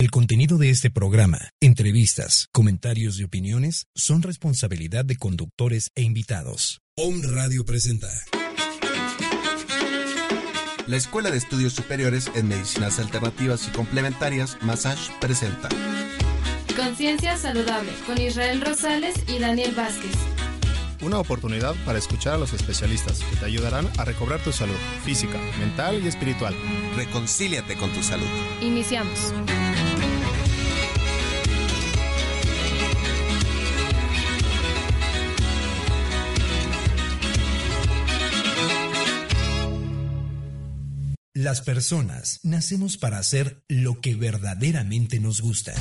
El contenido de este programa, entrevistas, comentarios y opiniones son responsabilidad de conductores e invitados. Om Radio presenta. La Escuela de Estudios Superiores en Medicinas Alternativas y Complementarias, Massage, presenta. Conciencia Saludable con Israel Rosales y Daniel Vázquez. Una oportunidad para escuchar a los especialistas que te ayudarán a recobrar tu salud física, mental y espiritual. Reconcíliate con tu salud. Iniciamos. Las personas nacemos para hacer lo que verdaderamente nos gusta.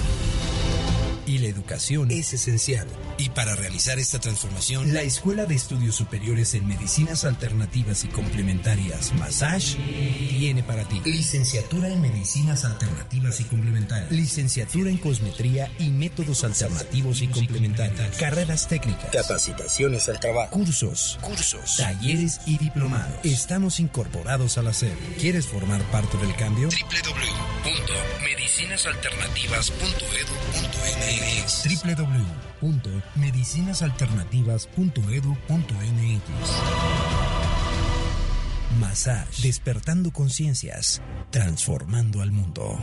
Y la educación es esencial. Y para realizar esta transformación, la Escuela de Estudios Superiores en Medicinas Alternativas y Complementarias, Massage, tiene para ti. Licenciatura en Medicinas Alternativas y Complementarias. Licenciatura en Cosmetría y Métodos Alternativos y Complementarios. Carreras técnicas. Capacitaciones al trabajo. Cursos. Cursos. Talleres y diplomados. Estamos incorporados al hacer. ¿Quieres formar parte del cambio? www.medicinasalternativas.edu.mx www.medicinasalternativas.edu.mx Massage, despertando conciencias, transformando al mundo.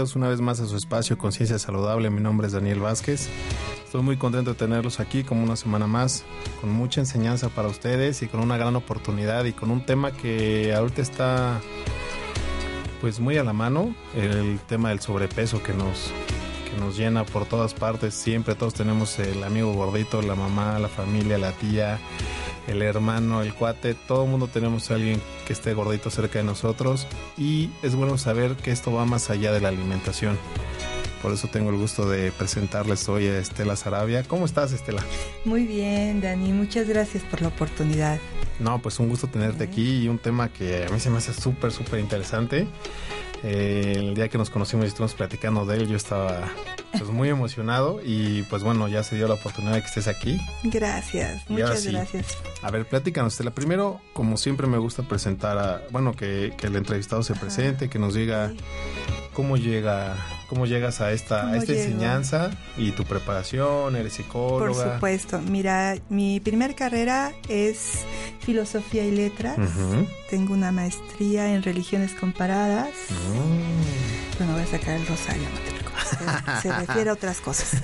Bienvenidos una vez más a su espacio Conciencia Saludable. Mi nombre es Daniel Vázquez. Estoy muy contento de tenerlos aquí como una semana más, con mucha enseñanza para ustedes y con una gran oportunidad y con un tema que ahorita está pues muy a la mano, el tema del sobrepeso que nos que nos llena por todas partes, siempre todos tenemos el amigo gordito, la mamá, la familia, la tía, el hermano, el cuate, todo el mundo tenemos a alguien que esté gordito cerca de nosotros y es bueno saber que esto va más allá de la alimentación. Por eso tengo el gusto de presentarles hoy a Estela Sarabia. ¿Cómo estás, Estela? Muy bien, Dani, muchas gracias por la oportunidad. No, pues un gusto tenerte aquí y un tema que a mí se me hace súper, súper interesante. Eh, el día que nos conocimos y estuvimos platicando de él, yo estaba pues muy emocionado y pues bueno, ya se dio la oportunidad de que estés aquí. Gracias, Y muchas sí. gracias. A ver, platícanos, Estela. Primero, como siempre me gusta presentar a, bueno, que, que el entrevistado se Ajá. presente, que nos diga cómo llega, cómo llegas a esta, a ¿Cómo esta llego? enseñanza y tu preparación, eres Por psicóloga. supuesto, mira, mi primer carrera es filosofía y letras. Ujú. Tengo una maestría en religiones comparadas. Mm. Bueno, voy a sacar el rosario, no te preocupes. Se, se refiere a otras cosas.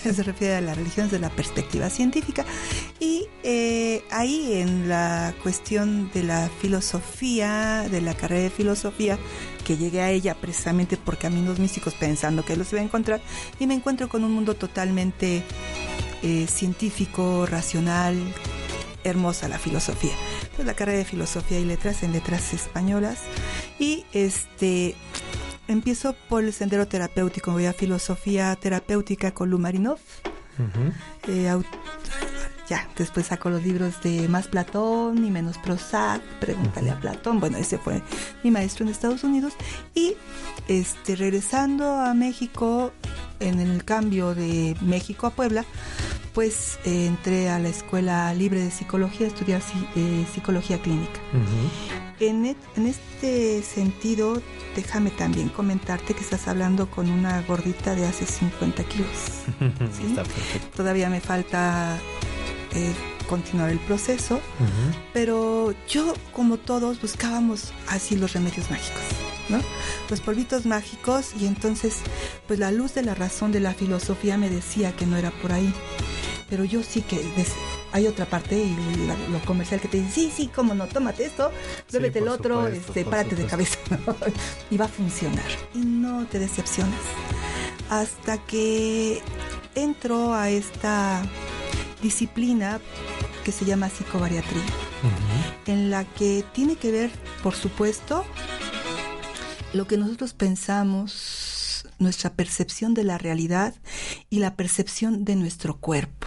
se refiere a las religiones de la perspectiva científica. Y eh, ahí en la cuestión de la filosofía, de la carrera de filosofía, que llegué a ella precisamente por caminos místicos pensando que los iba a encontrar, y me encuentro con un mundo totalmente eh, científico, racional, hermosa la filosofía. Pues la carrera de filosofía y letras en letras españolas y este empiezo por el sendero terapéutico, voy a filosofía terapéutica con Lumarinov. Eh, ya, después saco los libros de Más Platón y Menos Prozac, Pregúntale a Platón. Bueno, ese fue mi maestro en Estados Unidos. Y este regresando a México, en el cambio de México a Puebla, pues eh, entré a la Escuela Libre de Psicología a estudiar eh, psicología clínica. En, et- en este sentido, déjame también comentarte que estás hablando con una gordita de hace 50 kilos. ¿sí? Está perfecto. Todavía me falta eh, continuar el proceso, pero yo, como todos, buscábamos así los remedios mágicos. ¿no? Los polvitos mágicos y entonces pues la luz de la razón de la filosofía me decía que no era por ahí. pero yo sí que hay otra parte y lo comercial que te dice, sí, sí, cómo no, tómate esto, bébete el otro, este, párate de cabeza y va a funcionar. Y no te decepcionas. Hasta que entro a esta disciplina que se llama psicobariatría, en la que tiene que ver, por supuesto, lo que nosotros pensamos, nuestra percepción de la realidad y la percepción de nuestro cuerpo.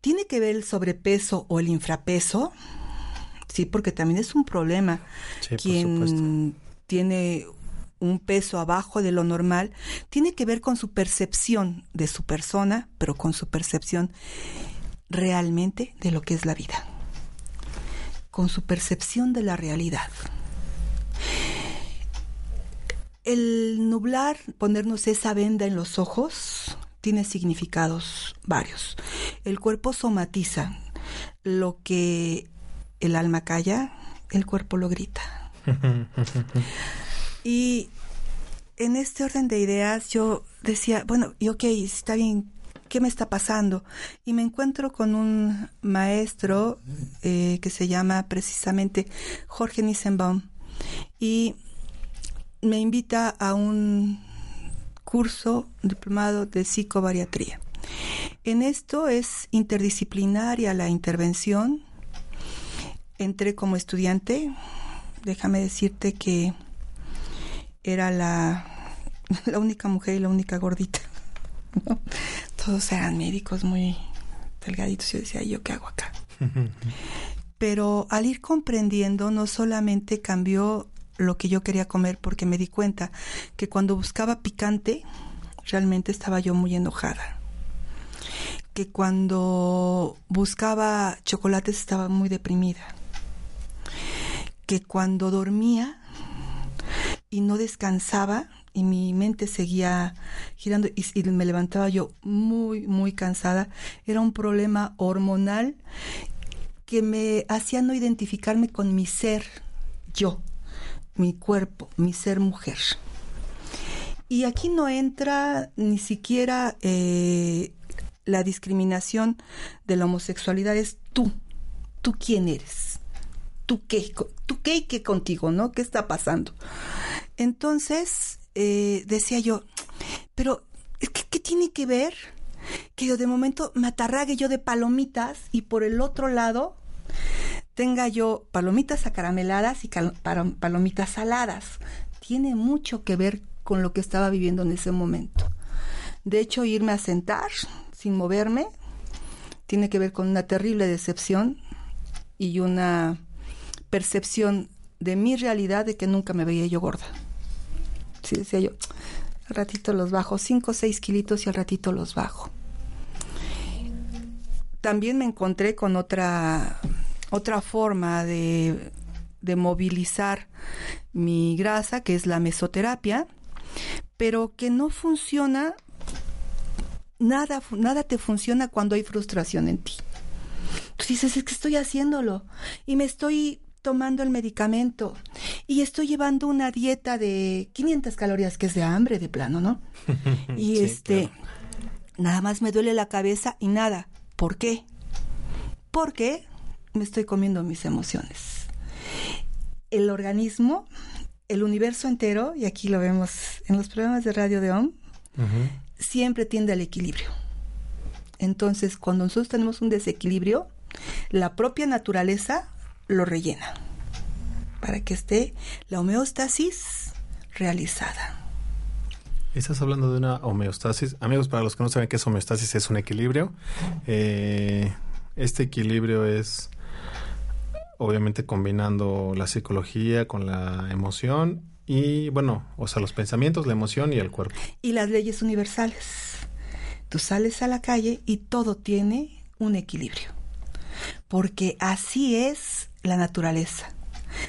¿Tiene que ver el sobrepeso o el infrapeso? Sí, porque también es un problema. Quien tiene un peso abajo de lo normal, tiene que ver con su percepción de su persona, pero con su percepción realmente de lo que es la vida, con su percepción de la realidad. El nublar, ponernos esa venda en los ojos, tiene significados varios. El cuerpo somatiza lo que el alma calla, el cuerpo lo grita. y en este orden de ideas yo decía, bueno, y ok, está bien, ¿qué me está pasando? Y me encuentro con un maestro eh, que se llama precisamente Jorge Nissenbaum y me invita a un curso diplomado de psicobariatría. En esto es interdisciplinaria la intervención. Entré como estudiante. Déjame decirte que era la, la única mujer y la única gordita. Todos eran médicos muy delgaditos. Yo decía, ¿yo qué hago acá? Pero al ir comprendiendo, no solamente cambió lo que yo quería comer, porque me di cuenta que cuando buscaba picante, realmente estaba yo muy enojada. Que cuando buscaba chocolates estaba muy deprimida. Que cuando dormía y no descansaba y mi mente seguía girando y, me levantaba yo muy, muy cansada. Era un problema hormonal que me hacía no identificarme con mi ser, yo, mi cuerpo, mi ser mujer. Y aquí no entra ni siquiera eh, la discriminación de la homosexualidad, es tú, tú quién eres, tú qué, tú qué y qué contigo, ¿no? ¿Qué está pasando? Entonces, eh, decía yo, pero ¿qué, ¿qué, tiene que ver? Que yo de momento me atarrague yo de palomitas y por el otro lado tenga yo palomitas acarameladas y palomitas saladas. Tiene mucho que ver con lo que estaba viviendo en ese momento. De hecho, irme a sentar sin moverme tiene que ver con una terrible decepción y una percepción de mi realidad de que nunca me veía yo gorda. Sí, decía yo, al ratito los bajo, 5 o 6 kilitos y al ratito los bajo. También me encontré con otra, otra forma de, de movilizar mi grasa, que es la mesoterapia, pero que no funciona, nada, nada te funciona cuando hay frustración en ti. Tú dices, es que estoy haciéndolo y me estoy tomando el medicamento y estoy llevando una dieta de 500 calorías que es de hambre de plano, ¿no? Y este nada más me duele la cabeza y nada. ¿Por qué? Porque me estoy comiendo mis emociones. El organismo, el universo entero, y aquí lo vemos en los programas de radio de OM, siempre tiende al equilibrio. Entonces, cuando nosotros tenemos un desequilibrio, la propia naturaleza lo rellena para que esté la homeostasis realizada. Estás hablando de una homeostasis. Amigos, para los que no saben qué es homeostasis, es un equilibrio. Eh, este equilibrio es obviamente combinando la psicología con la emoción y, bueno, o sea, los pensamientos, la emoción y el cuerpo. Y las leyes universales. Tú sales a la calle y todo tiene un equilibrio. Porque así es la naturaleza.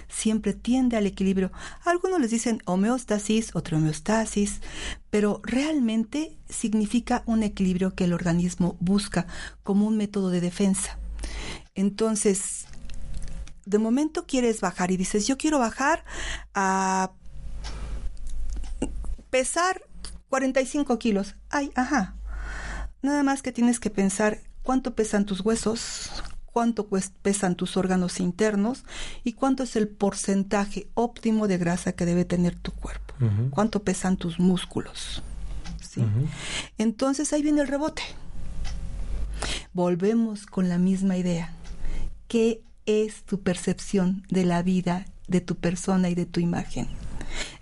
Siempre tiende al equilibrio. Algunos les dicen homeostasis, otro homeostasis, pero realmente significa un equilibrio que el organismo busca como un método de defensa. Entonces, de momento quieres bajar y dices, yo quiero bajar a pesar 45 kilos. Ay, ajá. Nada más que tienes que pensar cuánto pesan tus huesos, cuánto pesan tus órganos internos y cuánto es el porcentaje óptimo de grasa que debe tener tu cuerpo, cuánto pesan tus músculos. Entonces ahí viene el rebote. Volvemos con la misma idea. ¿Qué es tu percepción de la vida, de tu persona y de tu imagen?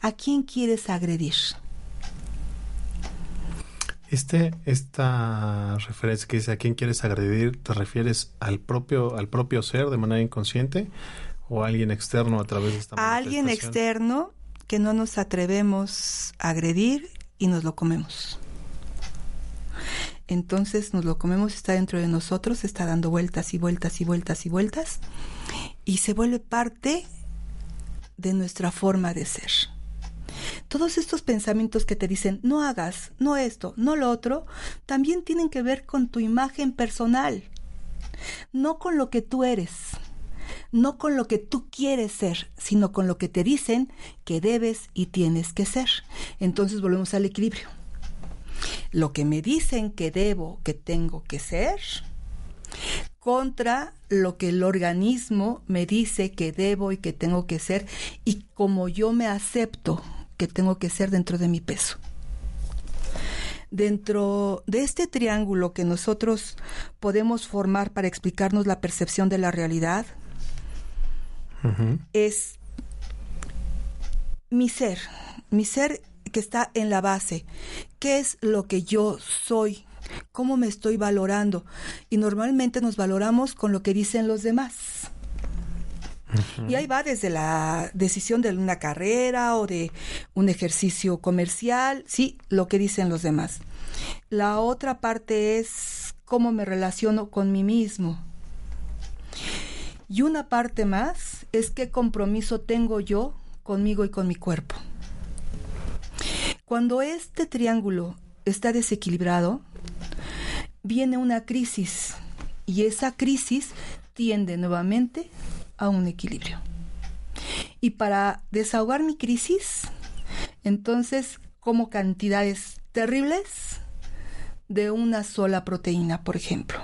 ¿A quién quieres agredir? Este, esta referencia que dice a quién quieres agredir, ¿te refieres al propio, al propio ser de manera inconsciente o a alguien externo a través de esta A alguien externo que no nos atrevemos a agredir y nos lo comemos. Entonces nos lo comemos, está dentro de nosotros, está dando vueltas y vueltas y vueltas y vueltas y se vuelve parte de nuestra forma de ser. Todos estos pensamientos que te dicen no hagas, no esto, no lo otro, también tienen que ver con tu imagen personal, no con lo que tú eres, no con lo que tú quieres ser, sino con lo que te dicen que debes y tienes que ser. Entonces volvemos al equilibrio. Lo que me dicen que debo, que tengo que ser, contra lo que el organismo me dice que debo y que tengo que ser y como yo me acepto que tengo que ser dentro de mi peso. Dentro de este triángulo que nosotros podemos formar para explicarnos la percepción de la realidad, es mi ser, mi ser que está en la base. ¿Qué es lo que yo soy? cómo me estoy valorando. Y normalmente nos valoramos con lo que dicen los demás. Y ahí va desde la decisión de una carrera o de un ejercicio comercial, sí, lo que dicen los demás. La otra parte es cómo me relaciono con mí mismo. Y una parte más es qué compromiso tengo yo conmigo y con mi cuerpo. Cuando este triángulo está desequilibrado, viene una crisis y esa crisis tiende nuevamente a un equilibrio. Y para desahogar mi crisis, entonces como cantidades terribles de una sola proteína, por ejemplo.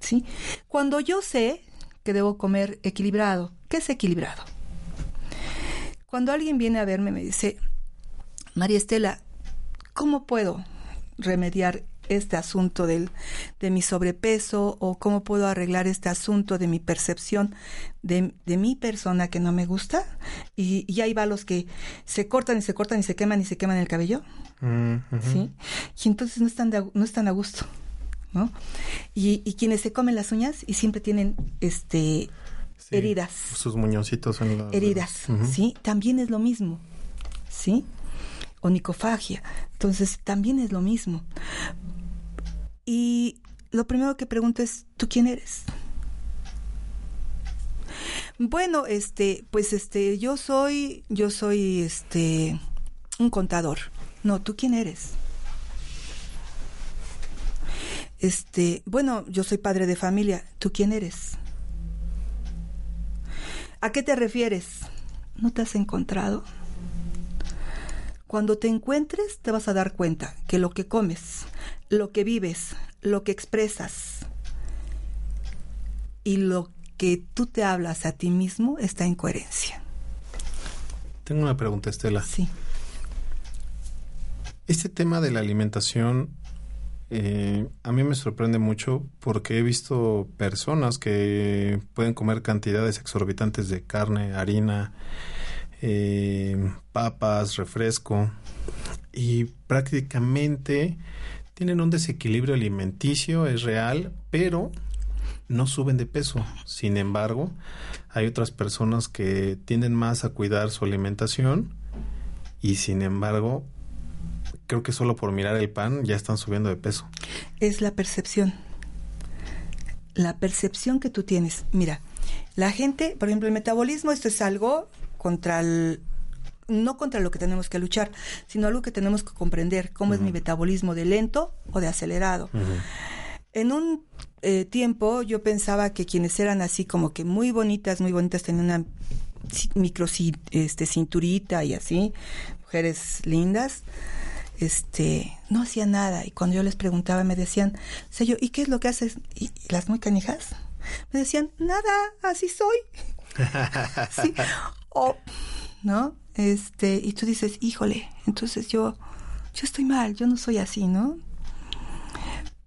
¿Sí? Cuando yo sé que debo comer equilibrado, ¿qué es equilibrado? Cuando alguien viene a verme me dice, María Estela, ¿cómo puedo remediar este asunto del, de mi sobrepeso o cómo puedo arreglar este asunto de mi percepción de, mi persona que no me gusta. Y, y, ahí va los que se cortan y se cortan y se queman y se queman el cabello. Mm, ¿Sí? Y entonces no están, no están a gusto. ¿no? Y, y, quienes se comen las uñas y siempre tienen este heridas. Sus muñoncitos son heridas, ¿sí? También es lo mismo, ¿sí? Onicofagia. Entonces, también es lo mismo. Y lo primero que pregunto es, ¿tú quién eres? Bueno, este, pues este, yo soy, yo soy este, un contador. No, ¿tú quién eres? Este, bueno, yo soy padre de familia. ¿Tú quién eres? ¿A qué te refieres? ¿No te has encontrado? Cuando te encuentres te vas a dar cuenta que lo que comes, lo que vives, lo que expresas y lo que tú te hablas a ti mismo está en coherencia. Tengo una pregunta, Estela. Sí. Este tema de la alimentación eh, a mí me sorprende mucho porque he visto personas que pueden comer cantidades exorbitantes de carne, harina, eh, papas, refresco y prácticamente tienen un desequilibrio alimenticio, es real, pero no suben de peso. Sin embargo, hay otras personas que tienden más a cuidar su alimentación y sin embargo, creo que solo por mirar el pan ya están subiendo de peso. Es la percepción. La percepción que tú tienes. Mira, la gente, por ejemplo, el metabolismo, esto es algo contra el no contra lo que tenemos que luchar, sino algo que tenemos que comprender, cómo es mi metabolismo de lento o de acelerado. En un eh, tiempo yo pensaba que quienes eran así como que muy bonitas, muy bonitas, tenían una micro este, cinturita y así, mujeres lindas, este, no hacía nada. Y cuando yo les preguntaba, me decían, sé yo, ¿y qué es lo que haces? ¿Y las muy canijas? Me decían, nada, así soy. sí. O, ¿no? Este, y tú dices, híjole, entonces yo, yo estoy mal, yo no soy así, ¿no?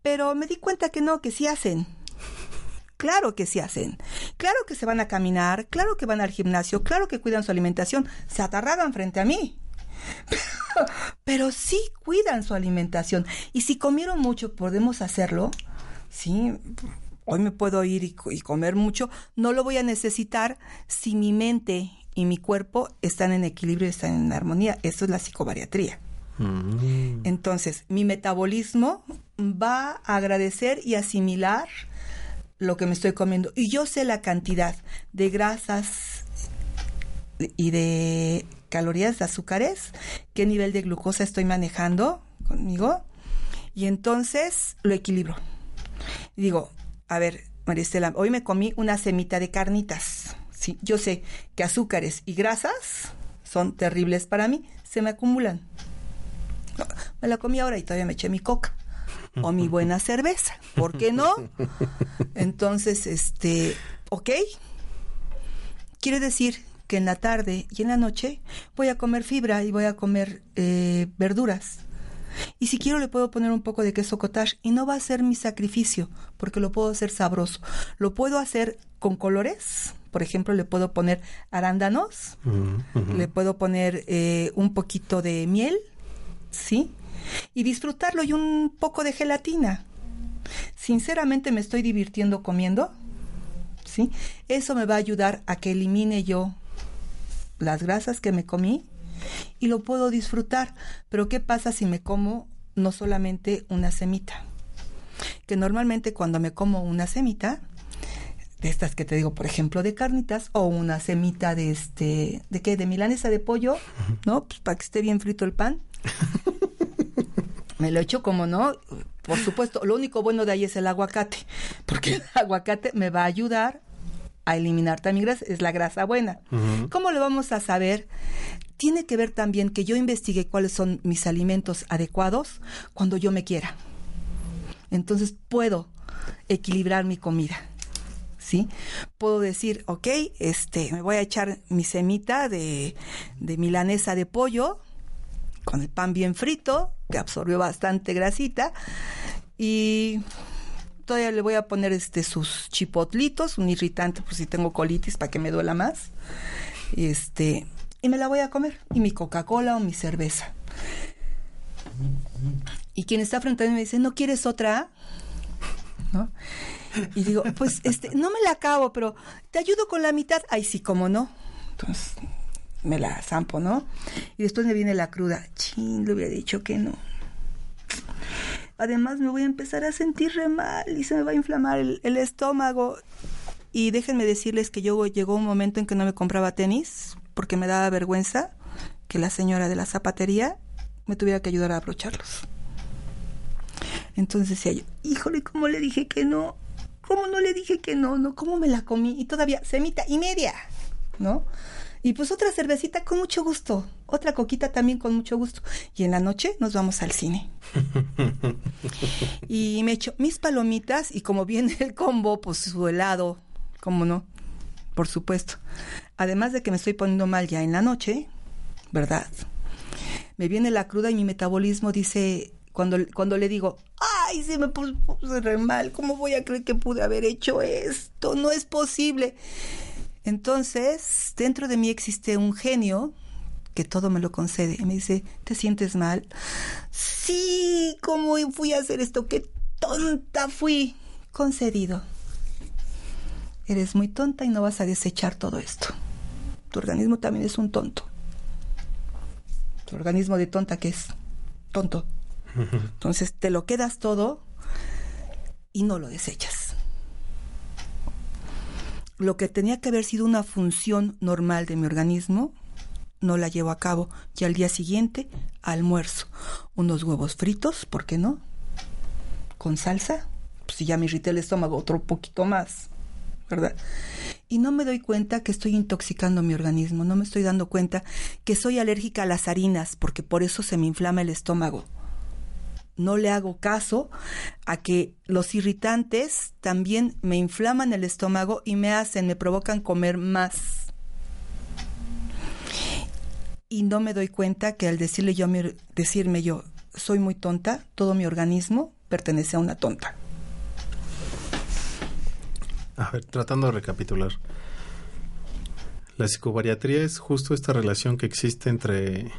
Pero me di cuenta que no, que sí hacen. Claro que sí hacen. Claro que se van a caminar, claro que van al gimnasio, claro que cuidan su alimentación. Se atarragan frente a mí. Pero, sí cuidan su alimentación. Y si comieron mucho, podemos hacerlo. Sí, hoy me puedo ir y, comer mucho. No lo voy a necesitar si mi mente y mi cuerpo están en equilibrio y están en armonía. Eso es la psicobariatría. Mm. Entonces, mi metabolismo va a agradecer y asimilar lo que me estoy comiendo. Y yo sé la cantidad de grasas y de calorías, de azúcares, qué nivel de glucosa estoy manejando conmigo. Y entonces lo equilibro. digo, a ver, Maristela, hoy me comí una semita de carnitas. Sí, yo sé que azúcares y grasas son terribles para mí, se me acumulan. me la comí ahora y todavía me eché mi coca o mi buena cerveza, ¿por qué no? Entonces, este, ok, quiere decir que en la tarde y en la noche voy a comer fibra y voy a comer eh, verduras. Y si quiero le puedo poner un poco de queso cottage y no va a ser mi sacrificio porque lo puedo hacer sabroso. Lo puedo hacer con colores. Por ejemplo, le puedo poner arándanos, le puedo poner eh, un poquito de miel, ¿sí? Y disfrutarlo y un poco de gelatina. Sinceramente me estoy divirtiendo comiendo, ¿sí? Eso me va a ayudar a que elimine yo las grasas que me comí y lo puedo disfrutar. Pero ¿qué pasa si me como no solamente una semita? Que normalmente cuando me como una semita, de estas que te digo, por ejemplo, de carnitas, o una semita de este, ¿de qué? De milanesa de pollo, ¿no? Pues para que esté bien frito el pan. me lo echo como no, por supuesto, lo único bueno de ahí es el aguacate, porque el aguacate me va a ayudar a eliminar también grasa, es la grasa buena. ¿Cómo lo vamos a saber? Tiene que ver también que yo investigue cuáles son mis alimentos adecuados cuando yo me quiera. Entonces puedo equilibrar mi comida. ¿Sí? Puedo decir, ok, este, me voy a echar mi semita de, de milanesa de pollo con el pan bien frito, que absorbió bastante grasita, y todavía le voy a poner este sus chipotlitos, un irritante, pues si tengo colitis para que me duela más. Y este, y me la voy a comer. Y mi Coca-Cola o mi cerveza. Y quien está frente a mí me dice, ¿no quieres otra? ¿No? Y digo, pues este, no me la acabo, pero te ayudo con la mitad. Ay, sí, cómo no. Entonces me la zampo, ¿no? Y después me viene la cruda. Chin, le hubiera dicho que no. Además me voy a empezar a sentir re mal y se me va a inflamar el, estómago. Y déjenme decirles que yo llegó un momento en que no me compraba tenis porque me daba vergüenza que la señora de la zapatería me tuviera que ayudar a abrocharlos. Entonces decía yo, híjole, ¿cómo le dije que no? ¿Cómo no le dije que no? ¿No? ¿Cómo me la comí? Y todavía semita y media, ¿no? Y pues otra cervecita con mucho gusto, otra coquita también con mucho gusto. Y en la noche nos vamos al cine. y me echo mis palomitas y como viene el combo, pues su helado, ¿cómo no? Por supuesto. Además de que me estoy poniendo mal ya en la noche, ¿verdad? Me viene la cruda y mi metabolismo dice, cuando, cuando le digo, ay, se me puso re mal, ¿cómo voy a creer que pude haber hecho esto? No es posible. Entonces, dentro de mí existe un genio que todo me lo concede. Y me dice, ¿te sientes mal? Sí, ¿cómo fui a hacer esto? ¡Qué tonta fui! Concedido. Eres muy tonta y no vas a desechar todo esto. Tu organismo también es un tonto. Tu organismo de tonta que es tonto. Entonces te lo quedas todo y no lo desechas lo que tenía que haber sido una función normal de mi organismo, no la llevo a cabo. Y al día siguiente, almuerzo. Unos huevos fritos, ¿por qué no? Con salsa. Pues si ya me irrité el estómago, otro poquito más, ¿verdad? y no me doy cuenta que estoy intoxicando mi organismo, no me estoy dando cuenta que soy alérgica a las harinas, porque por eso se me inflama el estómago. No le hago caso a que los irritantes también me inflaman el estómago y me hacen, me provocan comer más. Y no me doy cuenta que al decirle yo, decirme yo, soy muy tonta, todo mi organismo pertenece a una tonta. A ver, tratando de recapitular. La psicobariatría es justo esta relación que existe entre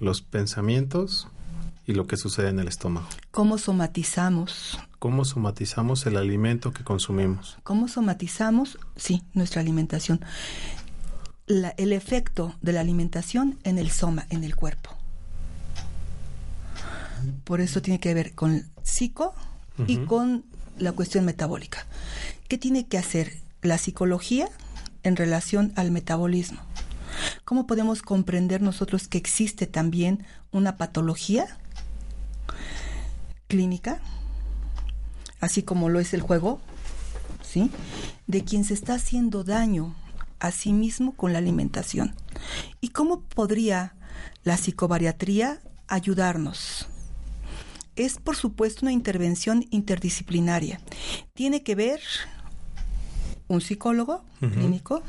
los pensamientos y lo que sucede en el estómago. ¿Cómo somatizamos? ¿Cómo somatizamos el alimento que consumimos? ¿Cómo somatizamos? Sí, nuestra alimentación. el efecto de la alimentación en el soma, en el cuerpo. Por eso tiene que ver con psico y con la cuestión metabólica. ¿Qué tiene que hacer la psicología en relación al metabolismo? ¿Cómo podemos comprender nosotros que existe también una patología clínica, así como lo es el juego, ¿sí? De quien se está haciendo daño a sí mismo con la alimentación. ¿Y cómo podría la psicobariatría ayudarnos? Es, por supuesto, una intervención interdisciplinaria. Tiene que ver un psicólogo clínico,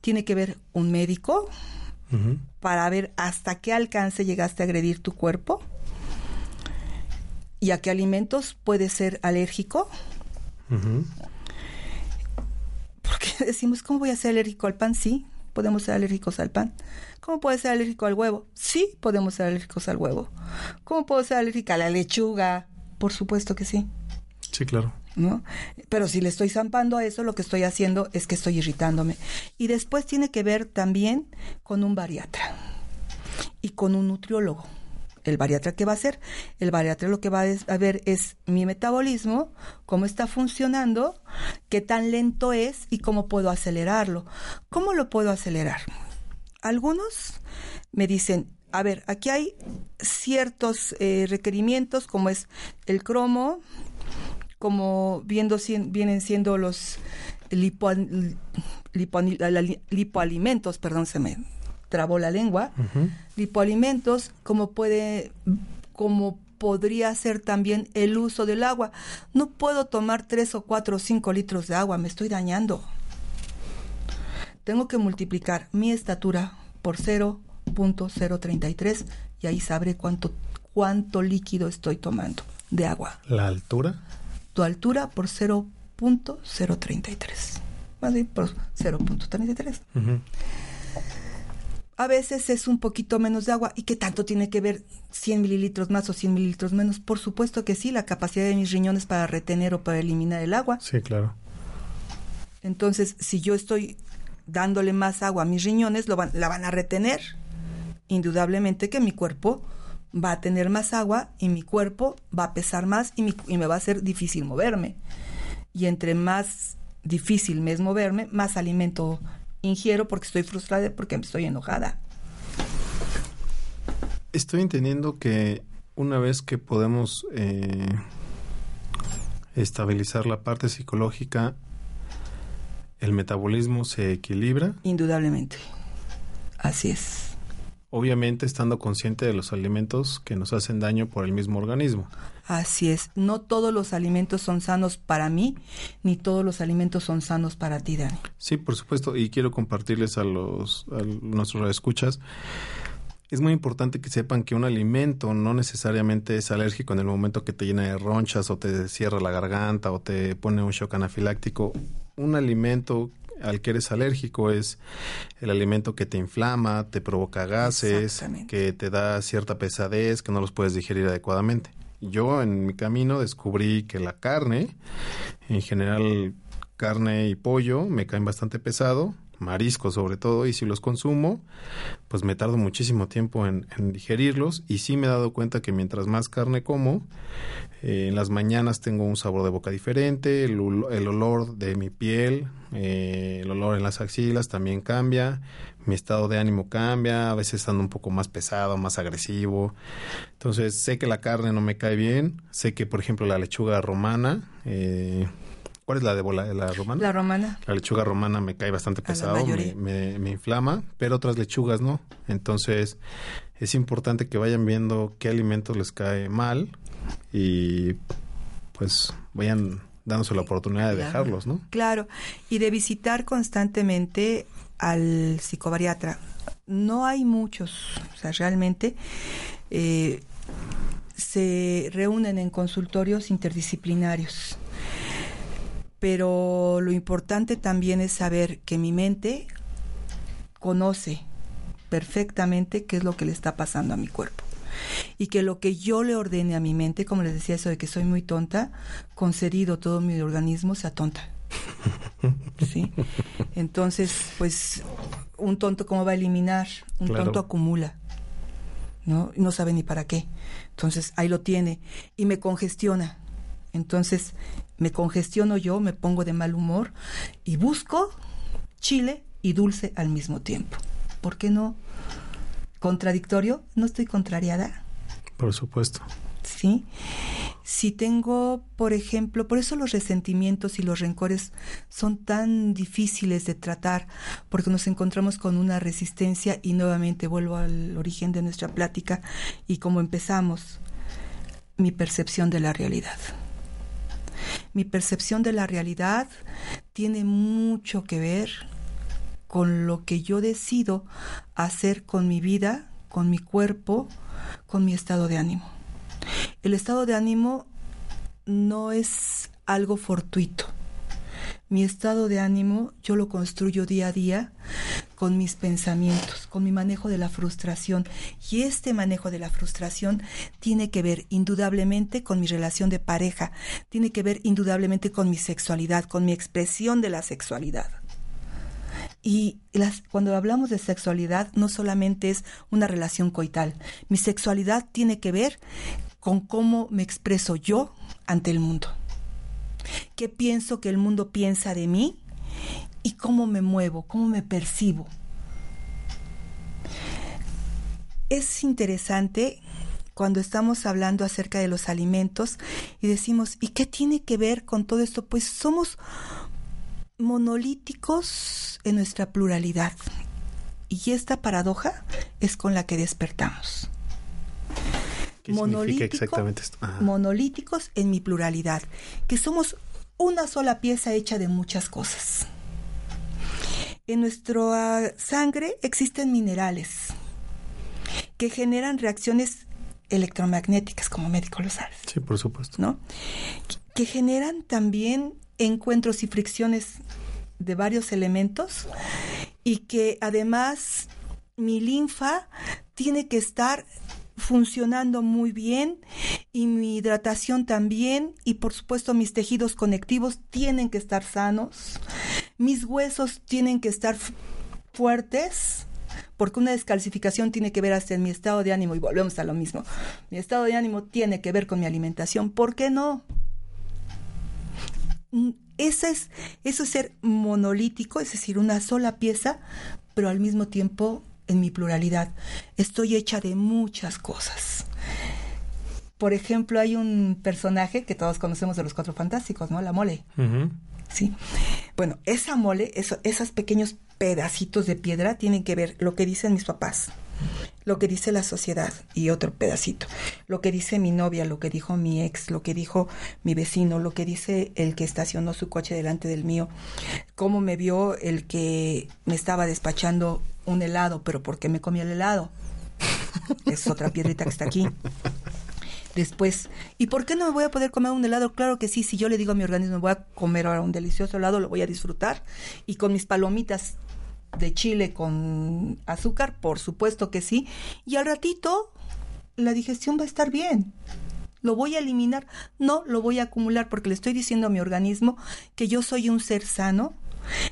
tiene que ver un médico para ver hasta qué alcance llegaste a agredir tu cuerpo y a qué alimentos puede ser alérgico. Porque decimos, ¿cómo voy a ser alérgico al pan? Sí, podemos ser alérgicos al pan. ¿Cómo puede ser alérgico al huevo? Sí, podemos ser alérgicos al huevo. ¿Cómo puedo ser alérgica a la lechuga? Por supuesto que sí. Sí, claro. ¿no? Pero si le estoy zampando a eso, lo que estoy haciendo es que estoy irritándome. Y después tiene que ver también con un bariatra y con un nutriólogo. El bariatra, ¿qué va a hacer? El bariatra lo que va a ver es mi metabolismo, cómo está funcionando, qué tan lento es y cómo puedo acelerarlo. ¿Cómo lo puedo acelerar? Algunos me dicen, a ver, aquí hay ciertos eh, requerimientos como es el cromo, como viendo, vienen siendo los lipoalimentos, perdón, se me trabó la lengua, lipoalimentos, como puede, como podría ser también el uso del agua. No puedo tomar tres o cuatro o cinco litros de agua, me estoy dañando. Tengo que multiplicar mi estatura por 0.033 y ahí sabré cuánto, cuánto líquido estoy tomando de agua. ¿La altura? tu altura por 0.033. Más bien por 0.33. A veces es un poquito menos de agua. ¿Y qué tanto tiene que ver 100 mililitros más o 100 mililitros menos? Por supuesto que sí, la capacidad de mis riñones para retener o para eliminar el agua. Sí, claro. Entonces, si yo estoy dándole más agua a mis riñones, lo la van a retener. Indudablemente que mi cuerpo va a tener más agua y mi cuerpo va a pesar más y, me va a ser difícil moverme. Y entre más difícil me es moverme, más alimento ingiero porque estoy frustrada, porque estoy enojada. Estoy entendiendo que una vez que podemos eh, estabilizar la parte psicológica, el metabolismo se equilibra. Indudablemente. Así es obviamente estando consciente de los alimentos que nos hacen daño por el mismo organismo. Así es, no todos los alimentos son sanos para mí, ni todos los alimentos son sanos para ti, Dani. Sí, por supuesto, y quiero compartirles a los a nuestros escuchas. Es muy importante que sepan que un alimento no necesariamente es alérgico en el momento que te llena de ronchas o te cierra la garganta o te pone un shock anafiláctico. Un alimento al que eres alérgico es el alimento que te inflama, te provoca gases, que te da cierta pesadez, que no los puedes digerir adecuadamente. Yo en mi camino descubrí que la carne, en general carne y pollo, me caen bastante pesado, mariscos sobre todo, y si los consumo, pues me tardo muchísimo tiempo en, digerirlos y sí me he dado cuenta que mientras más carne como, eh, en las mañanas tengo un sabor de boca diferente, el, olor de mi piel, eh, el olor en las axilas también cambia, mi estado de ánimo cambia, a veces ando un poco más pesado, más agresivo. Entonces sé que la carne no me cae bien, sé que por ejemplo la lechuga romana, eh, ¿Cuál es la de bola? ¿La romana? La romana. La lechuga romana me cae bastante pesado, me, me, inflama, pero otras lechugas no. Entonces es importante que vayan viendo qué alimentos les cae mal y pues vayan dándose la oportunidad de dejarlos, ¿no? Claro, y de visitar constantemente al psicobariatra. No hay muchos, o sea, realmente eh, se reúnen en consultorios interdisciplinarios. Pero lo importante también es saber que mi mente conoce perfectamente qué es lo que le está pasando a mi cuerpo. Y que lo que yo le ordene a mi mente, como les decía eso de que soy muy tonta, concedido todo mi organismo sea tonta. ¿Sí? Entonces, pues, un tonto, ¿cómo va a eliminar? Un tonto acumula. ¿no? No sabe ni para qué. Entonces, ahí lo tiene. Y me congestiona. Entonces, me congestiono yo, me pongo de mal humor y busco chile y dulce al mismo tiempo. ¿Por qué no? ¿Contradictorio? ¿No estoy contrariada? Por supuesto. ¿Sí? Si tengo, por ejemplo, por eso los resentimientos y los rencores son tan difíciles de tratar, porque nos encontramos con una resistencia y nuevamente vuelvo al origen de nuestra plática y como empezamos, mi percepción de la realidad. Mi percepción de la realidad tiene mucho que ver con lo que yo decido hacer con mi vida, con mi cuerpo, con mi estado de ánimo. El estado de ánimo no es algo fortuito. Mi estado de ánimo yo lo construyo día a día con mis pensamientos, con mi manejo de la frustración. Y este manejo de la frustración tiene que ver indudablemente con mi relación de pareja, tiene que ver indudablemente con mi sexualidad, con mi expresión de la sexualidad. Y cuando hablamos de sexualidad, no solamente es una relación coital. Mi sexualidad tiene que ver con cómo me expreso yo ante el mundo. ¿Qué pienso que el mundo piensa de mí? Y cómo me muevo, cómo me percibo. Es interesante cuando estamos hablando acerca de los alimentos y decimos, ¿y qué tiene que ver con todo esto? Pues somos monolíticos en nuestra pluralidad. Y esta paradoja es con la que despertamos. ¿Qué significa exactamente esto? Monolíticos en mi pluralidad, que somos una sola pieza hecha de muchas cosas. En nuestra sangre existen minerales que generan reacciones electromagnéticas, como médico lo sabes. Sí, por supuesto. ¿No? Que generan también encuentros y fricciones de varios elementos y que además mi linfa tiene que estar funcionando muy bien y mi hidratación también y por supuesto mis tejidos conectivos tienen que estar sanos, mis huesos tienen que estar fuertes porque una descalcificación tiene que ver hasta en mi estado de ánimo y volvemos a lo mismo. Mi estado de ánimo tiene que ver con mi alimentación, ¿por qué no? Mm, ese es, eso es ser monolítico, es decir, una sola pieza, pero al mismo tiempo en mi pluralidad. Estoy hecha de muchas cosas. Por ejemplo, hay un personaje que todos conocemos de los Cuatro Fantásticos, ¿no? La mole. Sí. Bueno, esa mole, esos pequeños pedacitos de piedra tienen que ver lo que dicen mis papás, lo que dice la sociedad y otro pedacito, lo que dice mi novia, lo que dijo mi ex, lo que dijo mi vecino, lo que dice el que estacionó su coche delante del mío, cómo me vio el que me estaba despachando un helado, pero ¿por qué me comí el helado? es otra piedrita que está aquí. Después, ¿y por qué no me voy a poder comer un helado? Claro que sí, si yo le digo a mi organismo, voy a comer ahora un delicioso helado, lo voy a disfrutar. Y con mis palomitas de chile con azúcar, por supuesto que sí. Y al ratito la digestión va a estar bien. ¿Lo voy a eliminar? No, lo voy a acumular porque le estoy diciendo a mi organismo que yo soy un ser sano,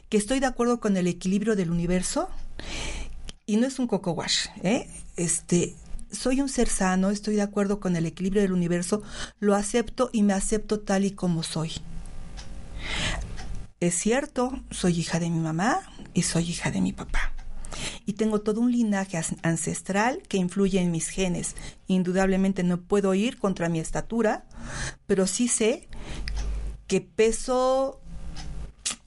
que estoy de acuerdo con el equilibrio del universo y no es un coco wash, ¿eh? Este, soy un ser sano, estoy de acuerdo con el equilibrio del universo, lo acepto y me acepto tal y como soy. Es cierto, soy hija de mi mamá y soy hija de mi papá. Y tengo todo un linaje ancestral que influye en mis genes. Indudablemente no puedo ir contra mi estatura, pero sí sé que peso,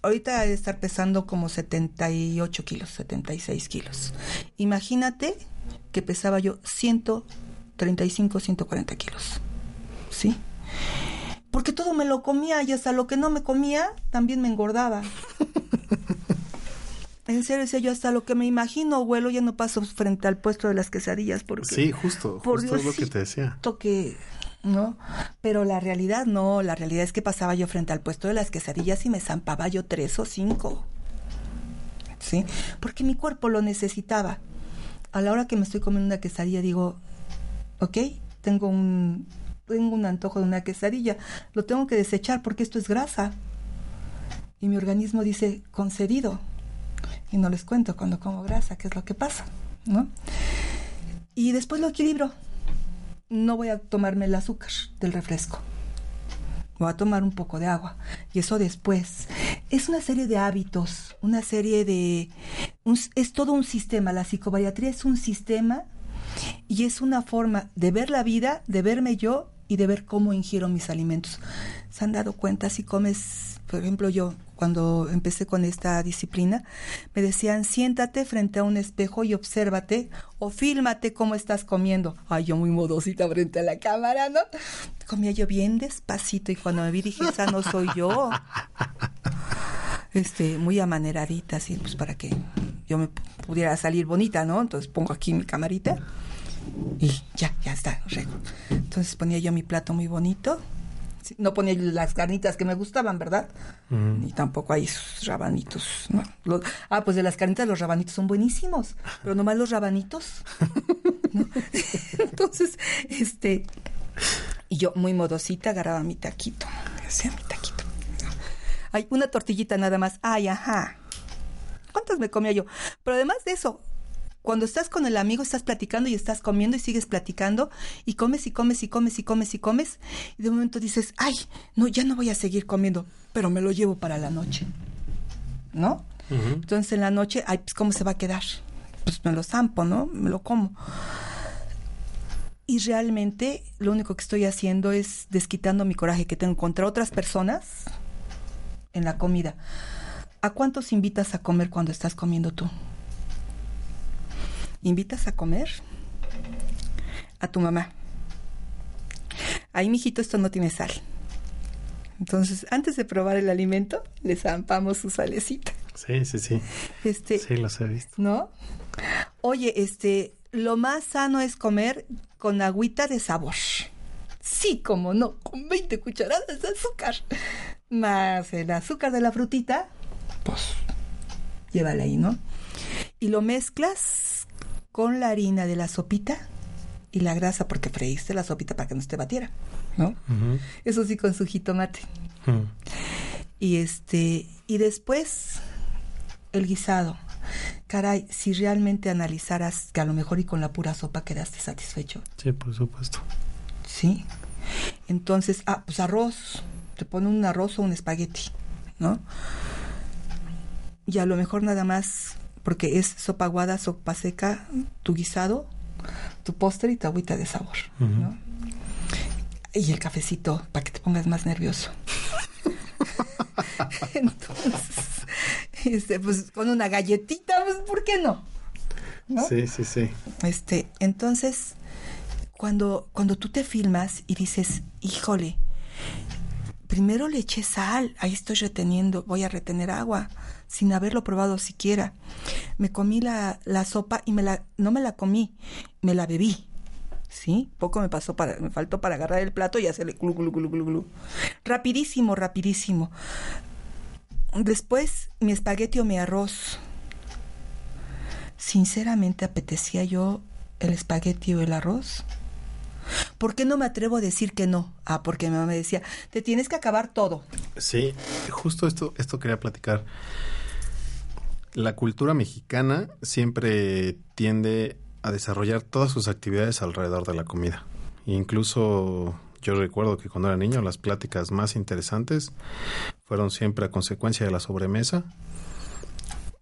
ahorita debe estar pesando como 78 kilos, 76 kilos. Imagínate que pesaba yo 135, 140 kilos. ¿Sí? Porque todo me lo comía y hasta lo que no me comía también me engordaba. En serio, decía yo, hasta lo que me imagino, abuelo, ya no paso frente al puesto de las quesadillas. Porque, sí, justo, por justo es lo que te decía. que, ¿no? Pero la realidad no, la realidad es que pasaba yo frente al puesto de las quesadillas y me zampaba yo tres o cinco. ¿Sí? Porque mi cuerpo lo necesitaba. A la hora que me estoy comiendo una quesadilla digo, ok, tengo un, tengo un antojo de una quesadilla, lo tengo que desechar porque esto es grasa. Y mi organismo dice, concedido y no les cuento cuando como grasa qué es lo que pasa, ¿no? Y después lo equilibro. No voy a tomarme el azúcar del refresco. Voy a tomar un poco de agua. Y eso después. Es una serie de hábitos, una serie de... es todo un sistema. La psicobariatría es un sistema y es una forma de ver la vida, de verme yo y de ver cómo ingiero mis alimentos. ¿Se han dado cuenta si comes, por ejemplo, yo cuando empecé con esta disciplina, me decían, siéntate frente a un espejo y obsérvate o fílmate cómo estás comiendo. Ay, yo muy modosita frente a la cámara, ¿no? Comía yo bien despacito y cuando me vi dije, esa no soy yo. Este, muy amaneradita, así, pues para que yo me pudiera salir bonita, ¿no? Entonces pongo aquí mi camarita y ya, ya está. Entonces ponía yo mi plato muy bonito no ponía las carnitas que me gustaban, ¿verdad? Ni tampoco hay sus rabanitos. ah, pues de las carnitas los rabanitos son buenísimos, pero nomás los rabanitos. Entonces, este, y yo muy modosita agarraba mi taquito, hacía mi taquito. Hay una tortillita nada más. Ay, ajá. ¿Cuántas me comía yo? Pero además de eso, cuando estás con el amigo, estás platicando y estás comiendo y sigues platicando y comes y comes y comes y comes y comes y de momento dices, ay, no, ya no voy a seguir comiendo, pero me lo llevo para la noche. ¿No? Entonces en la noche, ay, pues ¿cómo se va a quedar? Pues me lo zampo, ¿no? Me lo como. Y realmente lo único que estoy haciendo es desquitando mi coraje que tengo contra otras personas en la comida. ¿A cuántos invitas a comer cuando estás comiendo tú? Invitas a comer a tu mamá. Ahí, mijito, esto no tiene sal. Entonces, antes de probar el alimento, le zampamos su salecita. Sí, sí, sí. Este, sí, los he visto. ¿No? Oye, este, lo más sano es comer con agüita de sabor. Sí, como no, con 20 cucharadas de azúcar. Más el azúcar de la frutita, pues, llévala ahí, ¿no? Y lo mezclas con la harina de la sopita y la grasa porque freíste la sopita para que no se te batiera, ¿no? Eso sí con su jitomate. Y este y después el guisado. Caray, si realmente analizaras que a lo mejor y con la pura sopa quedaste satisfecho. Sí, por supuesto. Sí. Entonces, ah, pues arroz. Te pone un arroz o un espagueti, ¿no? Y a lo mejor nada más porque es sopa aguada, sopa seca, tu guisado, tu postre y tu agüita de sabor. ¿no? Y el cafecito para que te pongas más nervioso. Entonces, este, pues con una galletita, pues, ¿por qué no? Sí, sí, sí. Este, entonces, cuando, cuando tú te filmas y dices, híjole, primero le eché sal, ahí estoy reteniendo, voy a retener agua sin haberlo probado siquiera. Me comí la, la sopa y me la, no me la comí, me la bebí. ¿sí? Poco me pasó para, me faltó para agarrar el plato y hacerle glu, glu, glu, glu, glu. Rapidísimo, rapidísimo. Después mi espagueti o mi arroz. Sinceramente apetecía yo el espagueti o el arroz. ¿Por qué no me atrevo a decir que no? Ah, porque mi mamá me decía, te tienes que acabar todo. Sí, justo esto, esto quería platicar la cultura mexicana siempre tiende a desarrollar todas sus actividades alrededor de la comida. Incluso yo recuerdo que cuando era niño las pláticas más interesantes fueron siempre a consecuencia de la sobremesa.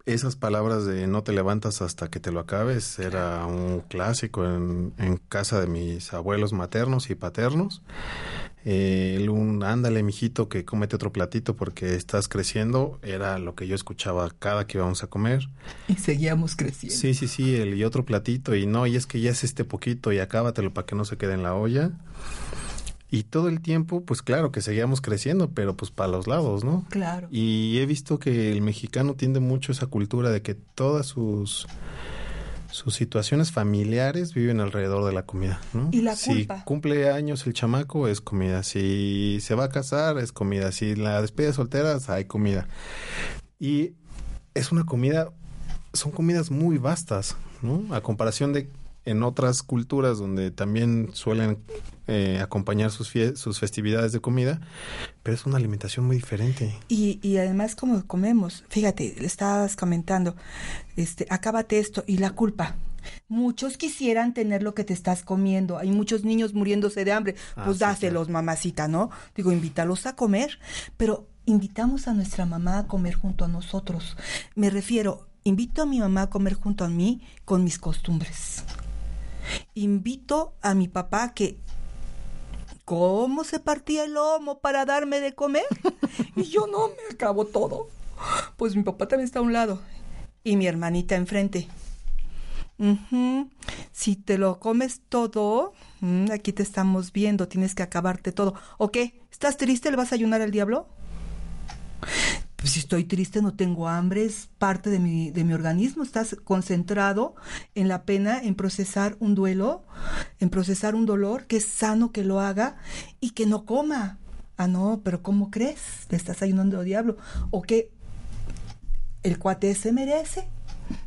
Esas palabras de no te levantas hasta que te lo acabes era un clásico en, en casa de mis abuelos maternos y paternos. eh, el un ándale mijito que comete otro platito porque estás creciendo era lo que yo escuchaba cada que íbamos a comer. Y seguíamos creciendo. Sí sí sí el y otro platito y no y es que ya es este poquito y acábatelo para que no se quede en la olla y todo el tiempo pues claro que seguíamos creciendo pero pues para los lados no claro y he visto que el mexicano tiende mucho esa cultura de que todas sus sus situaciones familiares viven alrededor de la comida, ¿no? Y la si culpa. cumple años el chamaco es comida, si se va a casar es comida, si la despide de solteras hay comida. Y es una comida, son comidas muy vastas, ¿no? A comparación de en otras culturas donde también suelen eh, acompañar sus, fie sus festividades de comida, pero es una alimentación muy diferente. Y, y además como comemos, fíjate, le estabas comentando, este, acábate esto y la culpa. Muchos quisieran tener lo que te estás comiendo. Hay muchos niños muriéndose de hambre. Ah, Pues sí, dáselos, mamacita, ¿no? Digo, invítalos a comer, pero invitamos a nuestra mamá a comer junto a nosotros. Me refiero, invito a mi mamá a comer junto a mí con mis costumbres. Invito a mi papá que cómo se partía el lomo para darme de comer y yo no me acabo todo. Pues mi papá también está a un lado y mi hermanita enfrente. Si te lo comes todo, mm, aquí te estamos viendo, tienes que acabarte todo. ¿O qué? ¿Estás triste? ¿Le vas a ayunar al diablo? Pues si estoy triste, no tengo hambre, es parte de mi, de mi organismo. Estás concentrado en la pena, en procesar un duelo, en procesar un dolor, que es sano que lo haga y que no coma. Ah, no, pero ¿cómo crees? Le estás ayunando al diablo. ¿O que el cuate se merece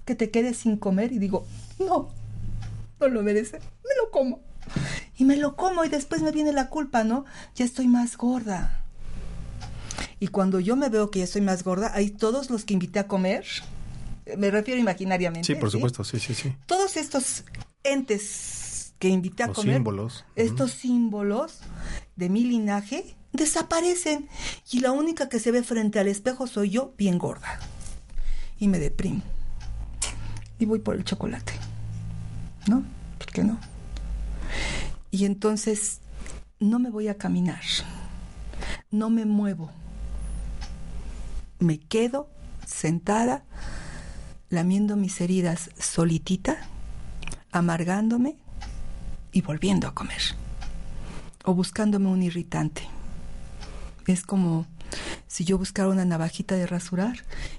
que te quedes sin comer? Y digo, no, no lo merece, me lo como. Y me lo como y después me viene la culpa, ¿no? Ya estoy más gorda. Y cuando yo me veo que ya estoy más gorda, hay todos los que invité a comer, me refiero imaginariamente. Sí, por supuesto, sí, sí, sí. Todos estos entes que invité a Los comer, símbolos. estos símbolos de mi linaje, desaparecen. Y la única que se ve frente al espejo soy yo, bien gorda. Y me deprimo. Y voy por el chocolate. ¿No? ¿Por qué no? Y entonces no me voy a caminar. No me muevo. Me quedo sentada lamiendo mis heridas solitita, amargándome y volviendo a comer. O buscándome un irritante. Es como si yo buscara una navajita de rasurar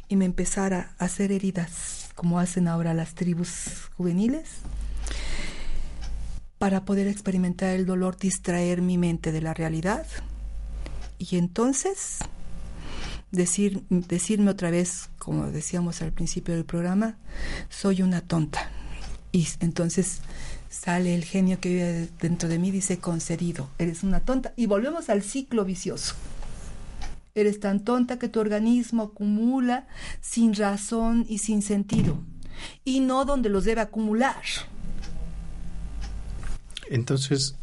y me empezara a hacer heridas, como hacen ahora las tribus juveniles, para poder experimentar el dolor, distraer mi mente de la realidad y entonces decir, decirme otra vez, como decíamos al principio del programa, soy una tonta. Y entonces sale el genio que vive dentro de mí, dice, concedido, eres una tonta. Y volvemos al ciclo vicioso. Eres tan tonta que tu organismo acumula sin razón y sin sentido, y no donde los debe acumular. Entonces,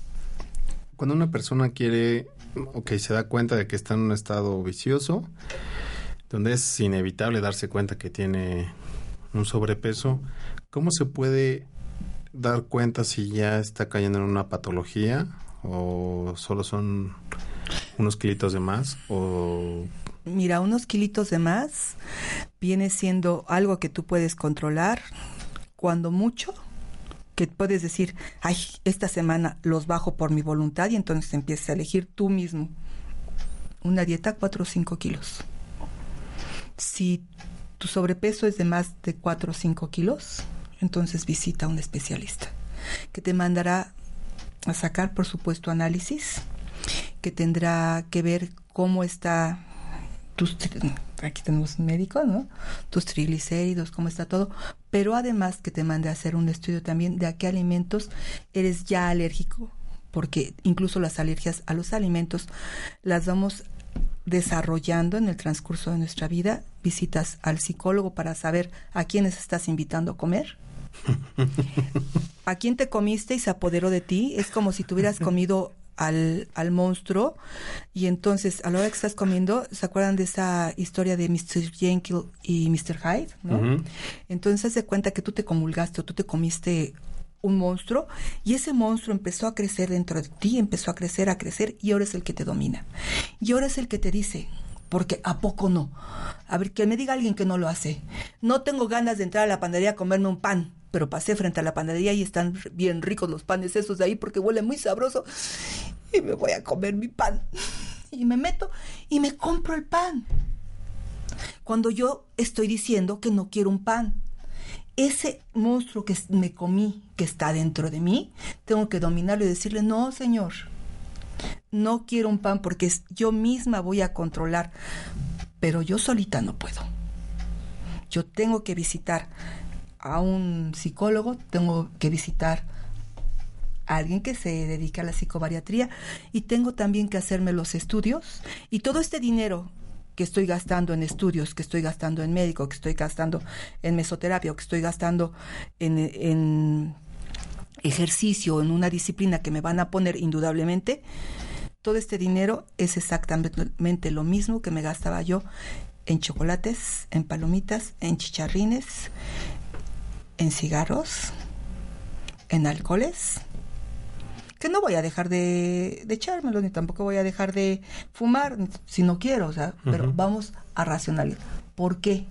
cuando una persona quiere, ok, se da cuenta de que está en un estado vicioso, donde es inevitable darse cuenta que tiene un sobrepeso, ¿cómo se puede dar cuenta si ya está cayendo en una patología o solo son unos kilitos de más o Mira, unos kilitos de más viene siendo algo que tú puedes controlar cuando mucho, que puedes decir, ay, esta semana los bajo por mi voluntad y entonces empiezas a elegir tú mismo una dieta 4 o 5 kilos. Si tu sobrepeso es de más de 4 o 5 kilos, entonces visita a un especialista que te mandará a sacar, por supuesto, análisis, que tendrá que ver cómo está tus aquí tenemos un médico, ¿no? Tus triglicéridos, cómo está todo, pero además que te mande a hacer un estudio también de a qué alimentos eres ya alérgico, porque incluso las alergias a los alimentos las vamos desarrollando en el transcurso de nuestra vida, visitas al psicólogo para saber a quiénes estás invitando a comer. ¿A quién te comiste y se apoderó de ti? Es como si tuvieras comido al, al monstruo y entonces a la hora que estás comiendo, ¿se acuerdan de esa historia de Mr. Jekyll y Mr. Hyde? ¿no? Entonces se cuenta que tú te comulgaste o tú te comiste un monstruo y ese monstruo empezó a crecer dentro de ti, empezó a crecer, a crecer y ahora es el que te domina. Y ahora es el que te dice, porque ¿a poco no? A ver, que me diga alguien que no lo hace. No tengo ganas de entrar a la panadería a comerme un pan, pero pasé frente a la panadería y están bien ricos los panes esos de ahí porque huele muy sabroso y me voy a comer mi pan. Y me meto y me compro el pan. Cuando yo estoy diciendo que no quiero un pan, ese monstruo que me comí, que está dentro de mí, tengo que dominarlo y decirle, no, señor, no quiero un pan porque yo misma voy a controlar, pero yo solita no puedo. Yo tengo que visitar a un psicólogo, tengo que visitar a alguien que se dedica a la psicobariatría y tengo también que hacerme los estudios. Y todo este dinero que estoy gastando en estudios, que estoy gastando en médico, que estoy gastando en mesoterapia, que estoy gastando en, en ejercicio, en una disciplina que me van a poner indudablemente, todo este dinero es exactamente lo mismo que me gastaba yo en chocolates, en palomitas, en chicharrines, en cigarros, en alcoholes, que no voy a dejar de, de echármelo, ni tampoco voy a dejar de fumar, si no quiero, o sea, pero vamos a racionalizar. ¿Por qué?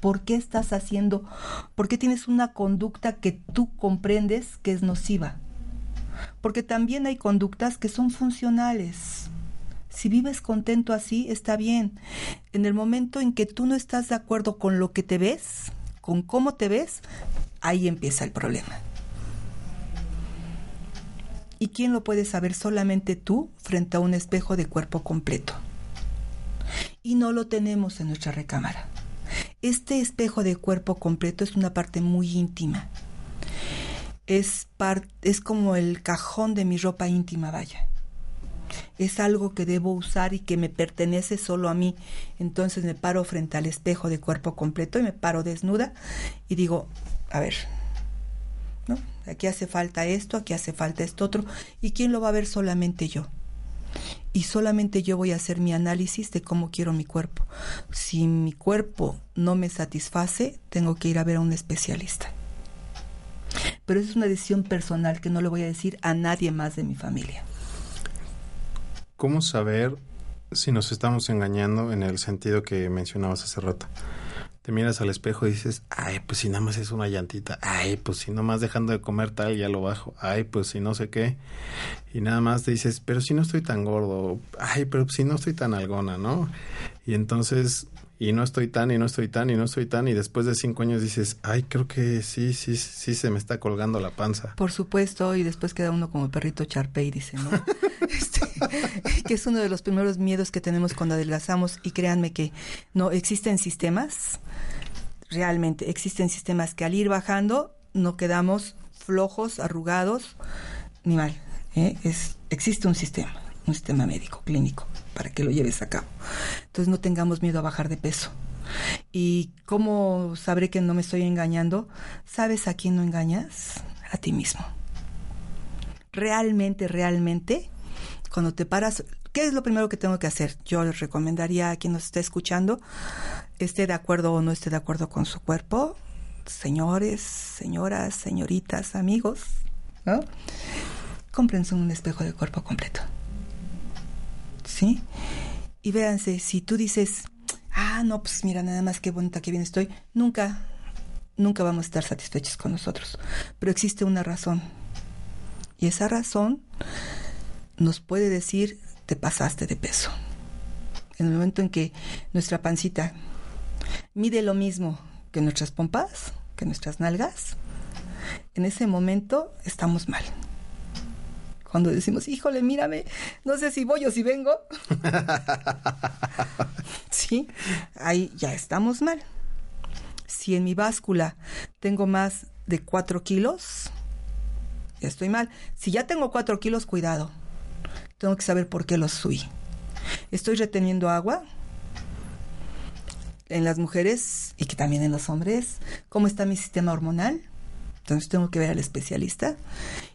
¿Por qué estás haciendo? ¿Por qué tienes una conducta que tú comprendes que es nociva? porque también hay conductas que son funcionales. Si vives contento así, está bien. En el momento en que tú no estás de acuerdo con lo que te ves, con cómo te ves, ahí empieza el problema. ¿Y quién lo puede saber? Solamente tú frente a un espejo de cuerpo completo. Y no lo tenemos en nuestra recámara. Este espejo de cuerpo completo es una parte muy íntima es, es como el cajón de mi ropa íntima, vaya. Es algo que debo usar y que me pertenece solo a mí. Entonces me paro frente al espejo de cuerpo completo y me paro desnuda y digo, a ver. Aquí hace falta esto, aquí hace falta esto otro. ¿Y quién lo va a ver? Solamente yo. Y solamente yo voy a hacer mi análisis de cómo quiero mi cuerpo. Si mi cuerpo no me satisface, tengo que ir a ver a un especialista pero es una decisión personal que no le voy a decir a nadie más de mi familia. ¿Cómo saber si nos estamos engañando en el sentido que mencionabas hace rato? Te miras al espejo y dices, ay, pues si nada más es una llantita, ay, pues si nada más dejando de comer tal, ya lo bajo, ay, pues si no sé qué, y nada más te dices, pero si no estoy tan gordo, ay, pero si no estoy tan algona, ¿no? Y entonces y no estoy tan y no estoy tan y no estoy tan y después de cinco años dices, ay, creo que sí, sí, sí se me está colgando la panza. Por supuesto, y después queda uno como perrito charpe dice, ¿no? Este, que es uno de los primeros miedos que tenemos cuando adelgazamos y créanme que no existen sistemas, realmente existen sistemas que al ir bajando no quedamos flojos, arrugados, ni mal. ¿eh? Es, existe un sistema, un sistema médico, clínico para que lo lleves a cabo. Entonces no tengamos miedo a bajar de peso. ¿Y cómo sabré que no me estoy engañando? ¿Sabes a quién no engañas? A ti mismo. Realmente, realmente, cuando te paras, ¿qué es lo primero que tengo que hacer? Yo les recomendaría a quien nos esté escuchando, esté de acuerdo o no esté de acuerdo con su cuerpo, señores, señoras, señoritas, amigos, ¿no? Cómprense un espejo de cuerpo completo. Y véanse, si tú dices, ah, no, pues mira, nada más qué bonita, qué bien estoy, nunca, nunca vamos a estar satisfechos con nosotros. Pero existe una razón. Y esa razón nos puede decir, te pasaste de peso. En el momento en que nuestra pancita mide lo mismo que nuestras pompas, que nuestras nalgas, en ese momento estamos mal. Cuando decimos, híjole, mírame, no sé si voy o si vengo. sí, ahí ya estamos mal. Si en mi báscula tengo más de 4 kilos, ya estoy mal. Si ya tengo 4 kilos, cuidado. Tengo que saber por qué los subí. Estoy reteniendo agua en las mujeres y que también en los hombres. ¿Cómo está mi sistema hormonal? Entonces tengo que ver al especialista.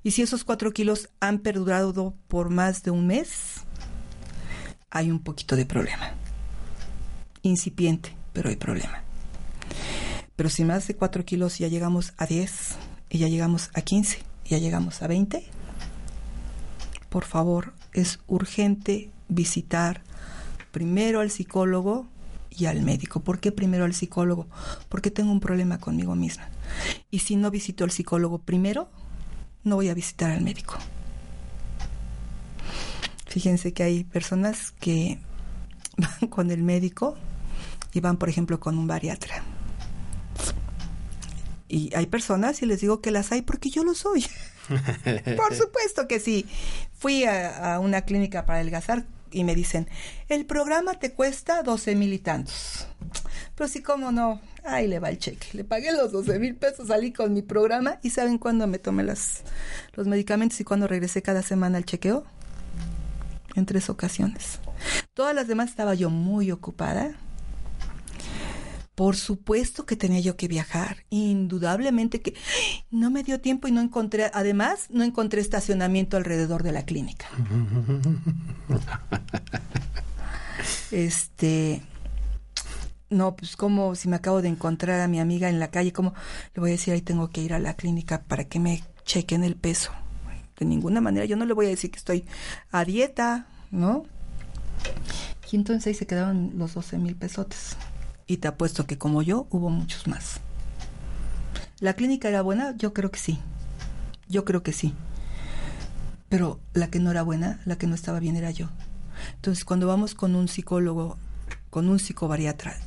Y si esos cuatro kilos han perdurado por más de un mes, hay un poquito de problema. Incipiente, pero hay problema. Pero si más de cuatro kilos ya llegamos a 10, y ya llegamos a 15, ya llegamos a 20, por favor, es urgente visitar primero al psicólogo y al médico. ¿Por qué primero al psicólogo? Porque tengo un problema conmigo misma. Y si no visito al psicólogo primero, no voy a visitar al médico. Fíjense que hay personas que van con el médico y van, por ejemplo, con un bariatra. Y hay personas, y les digo que las hay porque yo lo soy. por supuesto que sí. Fui a, a una clínica para adelgazar y me dicen, el programa te cuesta 12 mil y tantos. Pero sí, cómo no, ahí le va el cheque. Le pagué los 12 mil pesos, salí con mi programa y ¿saben cuándo me tomé las, los medicamentos y cuándo regresé cada semana al chequeo? En tres ocasiones. Todas las demás estaba yo muy ocupada. Por supuesto que tenía yo que viajar, indudablemente que no me dio tiempo y no encontré, además no encontré estacionamiento alrededor de la clínica. Este, no, pues como si me acabo de encontrar a mi amiga en la calle, como le voy a decir, ahí tengo que ir a la clínica para que me chequen el peso. De ninguna manera, yo no le voy a decir que estoy a dieta, ¿no? Y entonces ahí se quedaron los 12 mil pesotes. Y te apuesto que como yo, hubo muchos más. ¿La clínica era buena? Yo creo que sí. Yo creo que sí. Pero la que no era buena, la que no estaba bien era yo. Entonces, cuando vamos con un psicólogo, con un psicobariatra,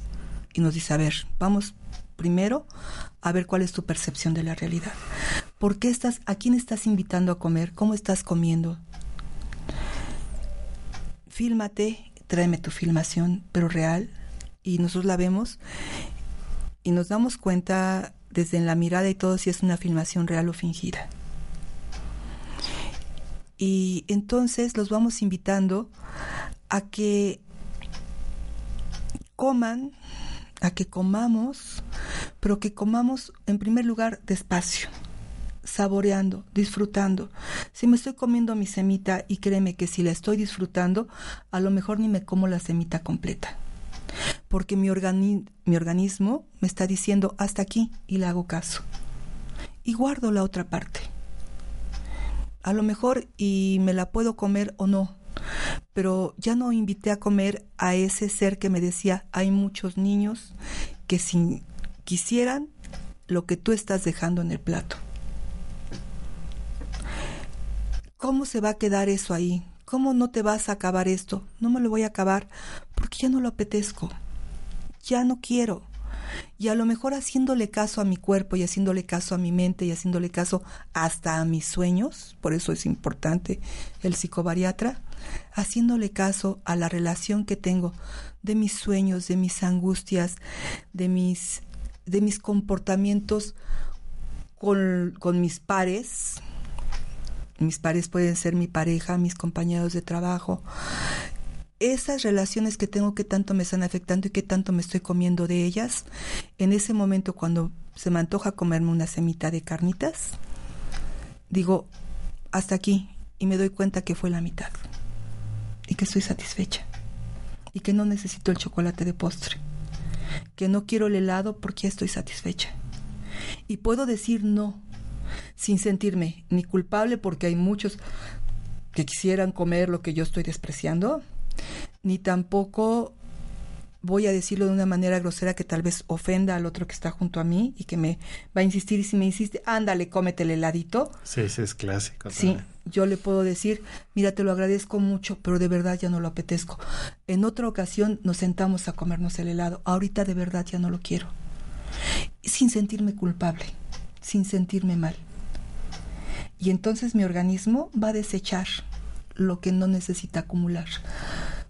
y nos dice, a ver, vamos primero a ver cuál es tu percepción de la realidad. ¿Por qué estás, a quién estás invitando a comer? ¿Cómo estás comiendo? Fílmate, tráeme tu filmación, pero real, y nosotros la vemos y nos damos cuenta desde la mirada y todo si es una filmación real o fingida. Y entonces los vamos invitando a que coman, a que comamos, pero que comamos en primer lugar despacio, saboreando, disfrutando. Si me estoy comiendo mi semita y créeme que si la estoy disfrutando, a lo mejor ni me como la semita completa porque mi, mi organismo me está diciendo hasta aquí y le hago caso. Y guardo la otra parte. A lo mejor y me la puedo comer o no, pero ya no invité a comer a ese ser que me decía, hay muchos niños que si quisieran lo que tú estás dejando en el plato. ¿Cómo se va a quedar eso ahí? ¿Cómo no te vas a acabar esto? No me lo voy a acabar porque ya no lo apetezco ya no quiero. Y a lo mejor haciéndole caso a mi cuerpo y haciéndole caso a mi mente y haciéndole caso hasta a mis sueños, por eso es importante el psicobariatra, haciéndole caso a la relación que tengo de mis sueños, de mis angustias, de mis, de mis comportamientos con, con mis pares. Mis pares pueden ser mi pareja, mis compañeros de trabajo, esas relaciones que tengo que tanto me están afectando y que tanto me estoy comiendo de ellas, en ese momento cuando se me antoja comerme una semita de carnitas, digo, hasta aquí, y me doy cuenta que fue la mitad, y que estoy satisfecha, y que no necesito el chocolate de postre, que no quiero el helado porque estoy satisfecha. Y puedo decir no, sin sentirme ni culpable porque hay muchos que quisieran comer lo que yo estoy despreciando, ni tampoco voy a decirlo de una manera grosera que tal vez ofenda al otro que está junto a mí y que me va a insistir y si me insiste, ándale, cómete el heladito. Sí, ese es clásico. Sí, yo le puedo decir, mira, te lo agradezco mucho, pero de verdad ya no lo apetezco. En otra ocasión nos sentamos a comernos el helado, ahorita de verdad ya no lo quiero. Sin sentirme culpable, sin sentirme mal. Y entonces mi organismo va a desechar lo que no necesita acumular.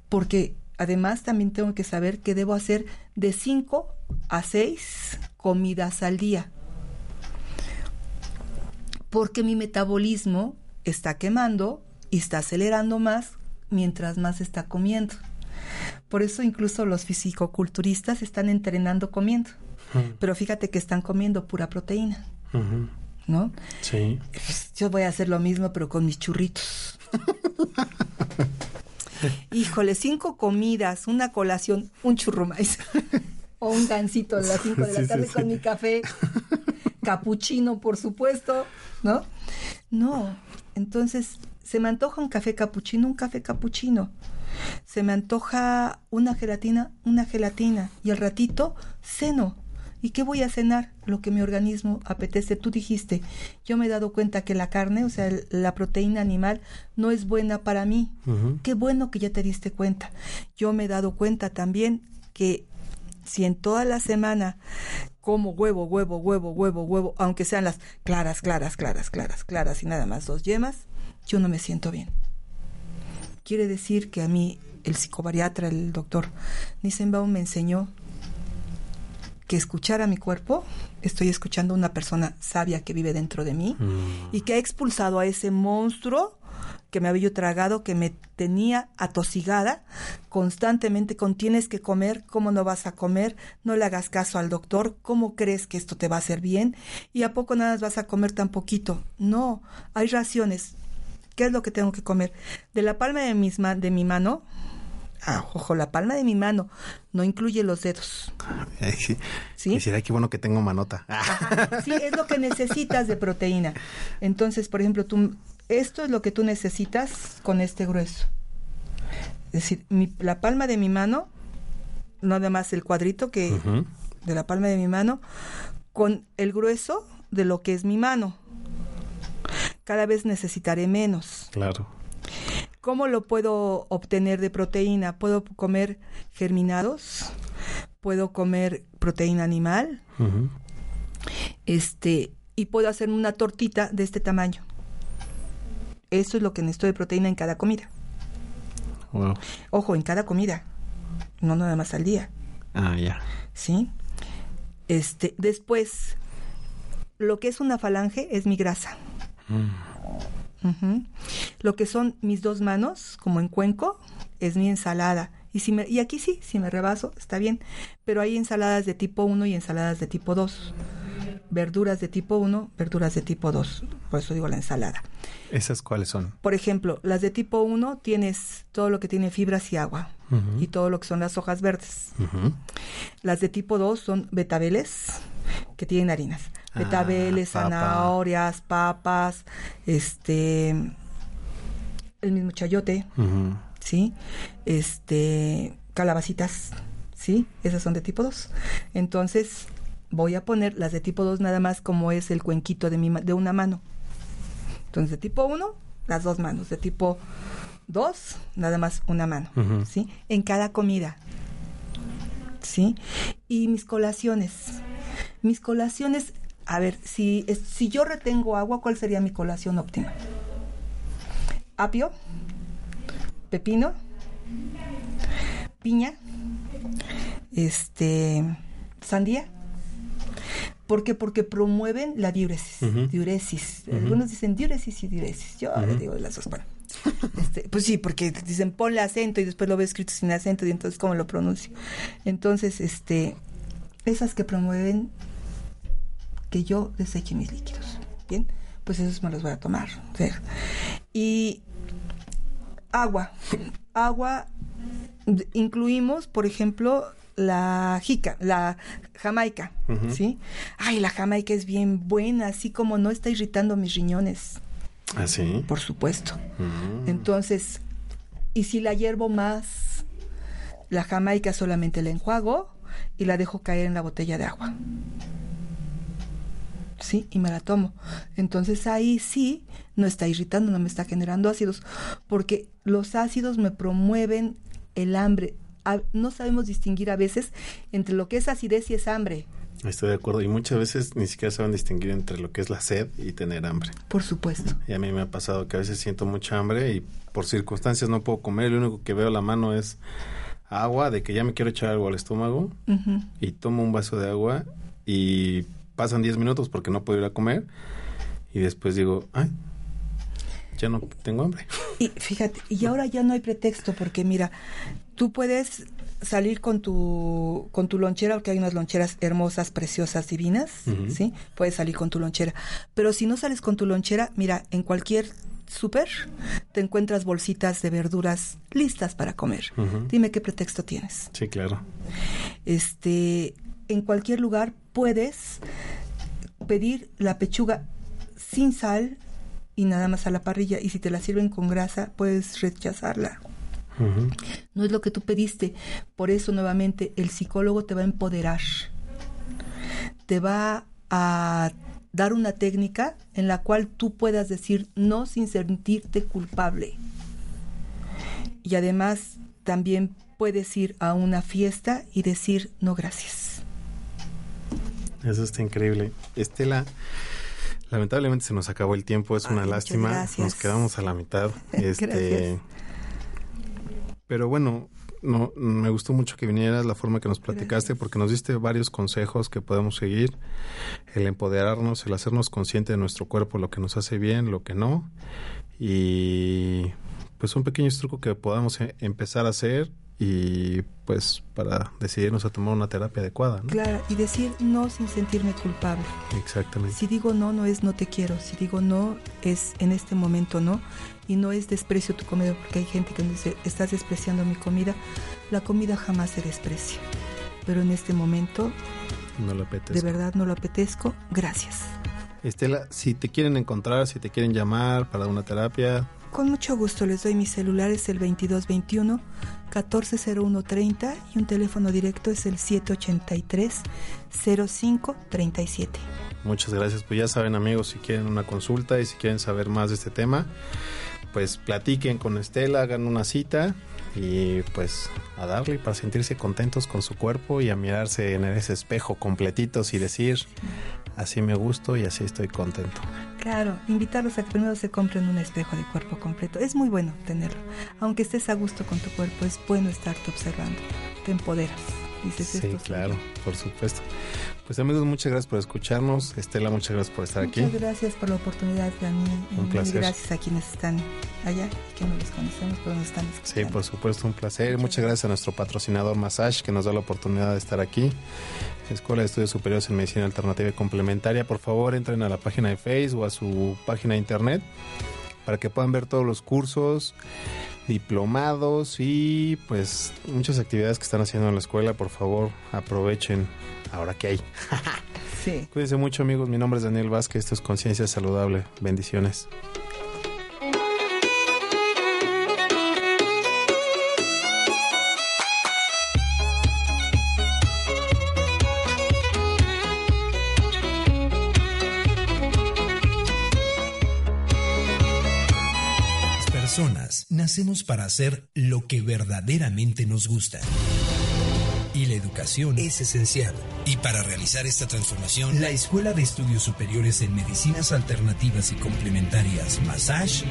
Porque además también tengo que saber que debo hacer de 5 a 6 comidas al día. Porque mi metabolismo está quemando y está acelerando más mientras más está comiendo. Por eso incluso los fisicoculturistas están entrenando comiendo. Pero fíjate que están comiendo pura proteína. ¿No? Sí. Yo voy a hacer lo mismo, pero con mis churritos. Híjole, cinco comidas, una colación, un churro o un gansito a las cinco de la tarde con mi café. capuchino, por supuesto, ¿no? No, entonces se me antoja un café capuchino, un café capuchino. Se me antoja una gelatina, una gelatina. Y al ratito, ceno. ¿Y qué voy a cenar? Lo que mi organismo apetece. Tú dijiste, yo me he dado cuenta que la carne, o sea, la proteína animal, no es buena para mí. Qué bueno que ya te diste cuenta. Yo me he dado cuenta también que si en toda la semana como huevo, huevo, huevo, huevo, huevo, aunque sean las claras, claras, claras, claras, claras y nada más dos yemas, yo no me siento bien. Quiere decir que a mí el psicobariatra, el doctor Nissenbaum me enseñó que escuchar a mi cuerpo, estoy escuchando a una persona sabia que vive dentro de mí mm. y que ha expulsado a ese monstruo que me había tragado, que me tenía atosigada constantemente con tienes que comer, cómo no vas a comer, no le hagas caso al doctor, cómo crees que esto te va a hacer bien y a poco nada vas a comer tan poquito. No, hay raciones. ¿Qué es lo que tengo que comer? De la palma de, mis de mi mano, Ah, ojo, la palma de mi mano no incluye los dedos. Sí. ¿Sí? Quisiera que bueno que tengo manota. Sí, es lo que necesitas de proteína. Entonces, por ejemplo, tú esto es lo que tú necesitas con este grueso. Es decir, la palma de mi mano, no además el cuadrito que de la palma de mi mano, con el grueso de lo que es mi mano. Cada vez necesitaré menos. Claro. ¿Cómo lo puedo obtener de proteína? Puedo comer germinados, puedo comer proteína animal, este, y puedo hacer una tortita de este tamaño. Eso es lo que necesito de proteína en cada comida. Ojo, en cada comida, no nada más al día. Ah, ya. ¿Sí? Este, después, lo que es una falange es mi grasa. Mm. Lo que son mis dos manos, como en cuenco, es mi ensalada. Y, si me, y aquí sí, si me rebaso, está bien. Pero hay ensaladas de tipo 1 y ensaladas de tipo 2 verduras de tipo 1, verduras de tipo 2. Por eso digo la ensalada. ¿Esas cuáles son? Por ejemplo, las de tipo 1 tienes todo lo que tiene fibras y agua y todo lo que son las hojas verdes. Las de tipo 2 son betabeles que tienen harinas. Ah, betabeles, zanahorias, papas, este el mismo chayote, ¿sí? Este calabacitas, ¿sí? Esas son de tipo 2. Entonces, voy a poner las de tipo 2 nada más como es el cuenquito de, mi, de una mano. Entonces, de tipo 1, las dos manos. De tipo 2, nada más una mano. ¿Sí? En cada comida. ¿Sí? Y mis colaciones. Mis colaciones, a ver, si, si yo retengo agua, ¿cuál sería mi colación óptima? Apio, pepino, piña, este, sandía ¿Por qué? Porque promueven la diuresis. diuresis. Algunos dicen diuresis y diuresis. Yo ahora digo las dos. este, pues sí, porque dicen ponle acento y después lo veo escrito sin acento y entonces cómo lo pronuncio. Entonces, este, esas que promueven que yo deseche mis líquidos. Bien, pues esos me los voy a tomar. Y agua. Agua incluimos, por ejemplo, la jica, la jamaica, ¿sí? Ay, la jamaica es bien buena, así como no está irritando mis riñones. ¿Ah, sí? Por supuesto. Mm. Entonces, y si la hiervo más, la jamaica solamente la enjuago y la dejo caer en la botella de agua. ¿Sí? Y me la tomo. Entonces ahí sí no está irritando, no me está generando ácidos, porque los ácidos me promueven el hambre no sabemos distinguir a veces entre lo que es acidez y es hambre. Estoy de acuerdo. Y muchas veces ni siquiera saben distinguir entre lo que es la sed y tener hambre. Por supuesto. Y a mí me ha pasado que a veces siento mucha hambre y por circunstancias no puedo comer. Lo único que veo a la mano es agua, de que ya me quiero echar algo al estómago. Y tomo un vaso de agua y pasan 10 minutos porque no puedo ir a comer. Y después digo, ay, ya no tengo hambre. Y fíjate, y ahora ya no hay pretexto porque mira, tú puedes salir con tu con tu lonchera porque hay unas loncheras hermosas, preciosas, divinas, ¿sí? Puedes salir con tu lonchera, pero si no sales con tu lonchera, mira, en cualquier súper te encuentras bolsitas de verduras listas para comer. Dime qué pretexto tienes. Sí, claro. Este, en cualquier lugar puedes pedir la pechuga sin sal y nada más a la parrilla. Y si te la sirven con grasa, puedes rechazarla. No es lo que tú pediste. Por eso, nuevamente, el psicólogo te va a empoderar. Te va a dar una técnica en la cual tú puedas decir no sin sentirte culpable. Y además también puedes ir a una fiesta y decir no gracias. Eso está increíble. Estela, lamentablemente se nos acabó el tiempo, es una lástima. Nos quedamos a la mitad. este Pero bueno, no, me gustó mucho que vinieras, la forma que nos platicaste, porque nos diste varios consejos que podemos seguir. El empoderarnos, el hacernos consciente de nuestro cuerpo, lo que nos hace bien, lo que no. Y pues un pequeño truco que podamos e, empezar a hacer y pues para decidirnos a tomar una terapia adecuada. ¿no? Claro, y decir no sin sentirme culpable. Exactamente. Si digo no, no es no te quiero, si digo no es en este momento no, y no es desprecio tu comida, porque hay gente que dice, estás despreciando mi comida, la comida jamás se desprecia, pero en este momento no lo apetezco. de verdad no lo apetezco, gracias. Estela, si te quieren encontrar, si te quieren llamar para una terapia, con mucho gusto les doy mi celular, es el 2221 140130 y un teléfono directo es el 783 0537. Muchas gracias. Pues ya saben amigos, si quieren una consulta y si quieren saber más de este tema, pues platiquen con Estela, hagan una cita y pues a darle para sentirse contentos con su cuerpo y a mirarse en ese espejo completitos y decir, así me gusto y así estoy contento. Claro, invitarlos a que primero se compren un espejo de cuerpo completo. Es muy bueno tenerlo. Aunque estés a gusto con tu cuerpo, es bueno estarte observando. Te empoderas. Dices sí, claro, por supuesto. Pues amigos, muchas gracias por escucharnos. Estela, muchas gracias por estar aquí. Muchas gracias por la oportunidad, Dani. Un placer. Y gracias a quienes están allá, que no los conocemos, pero nos están escuchando. Sí, por supuesto, un placer. Muchas, gracias a nuestro patrocinador Massage, que nos da la oportunidad de estar aquí. Escuela de Estudios Superiores en Medicina Alternativa y Complementaria. Por favor, entren a la página de Facebook o a su página de internet para que puedan ver todos los cursos diplomados y pues muchas actividades que están haciendo en la escuela. Por favor, aprovechen ahora que hay. sí. Cuídense mucho amigos, mi nombre es Daniel Vázquez, esto es Conciencia Saludable. Bendiciones. Para hacer lo que verdaderamente nos gusta y la educación es esencial. Y para realizar esta transformación, la Escuela de Estudios Superiores en Medicinas Alternativas y Complementarias, Massage,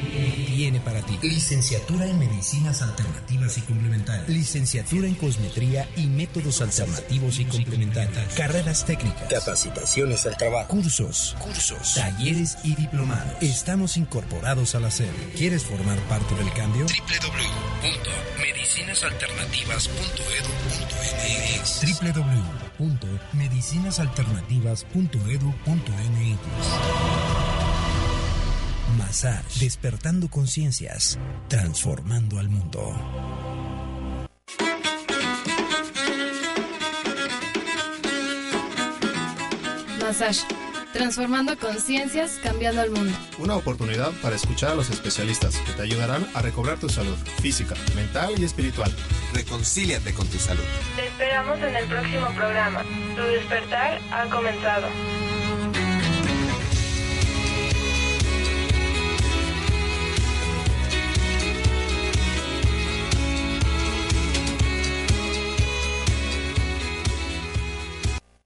tiene para ti licenciatura en Medicinas Alternativas y Complementarias, licenciatura en Cosmetría y Métodos Alternativos y Complementarios, carreras técnicas, capacitaciones al trabajo, cursos, cursos, talleres y diplomados. Estamos incorporados a la sede. ¿Quieres formar parte del cambio? www.medicinasalternativas.edu.mx www.medicinasalternativas.edu.mx Massage, despertando conciencias, transformando al mundo. Massage transformando conciencias, cambiando el mundo. Una oportunidad para escuchar a los especialistas que te ayudarán a recobrar tu salud física, mental y espiritual. Reconcíliate con tu salud. Te esperamos en el próximo programa. Tu despertar ha comenzado.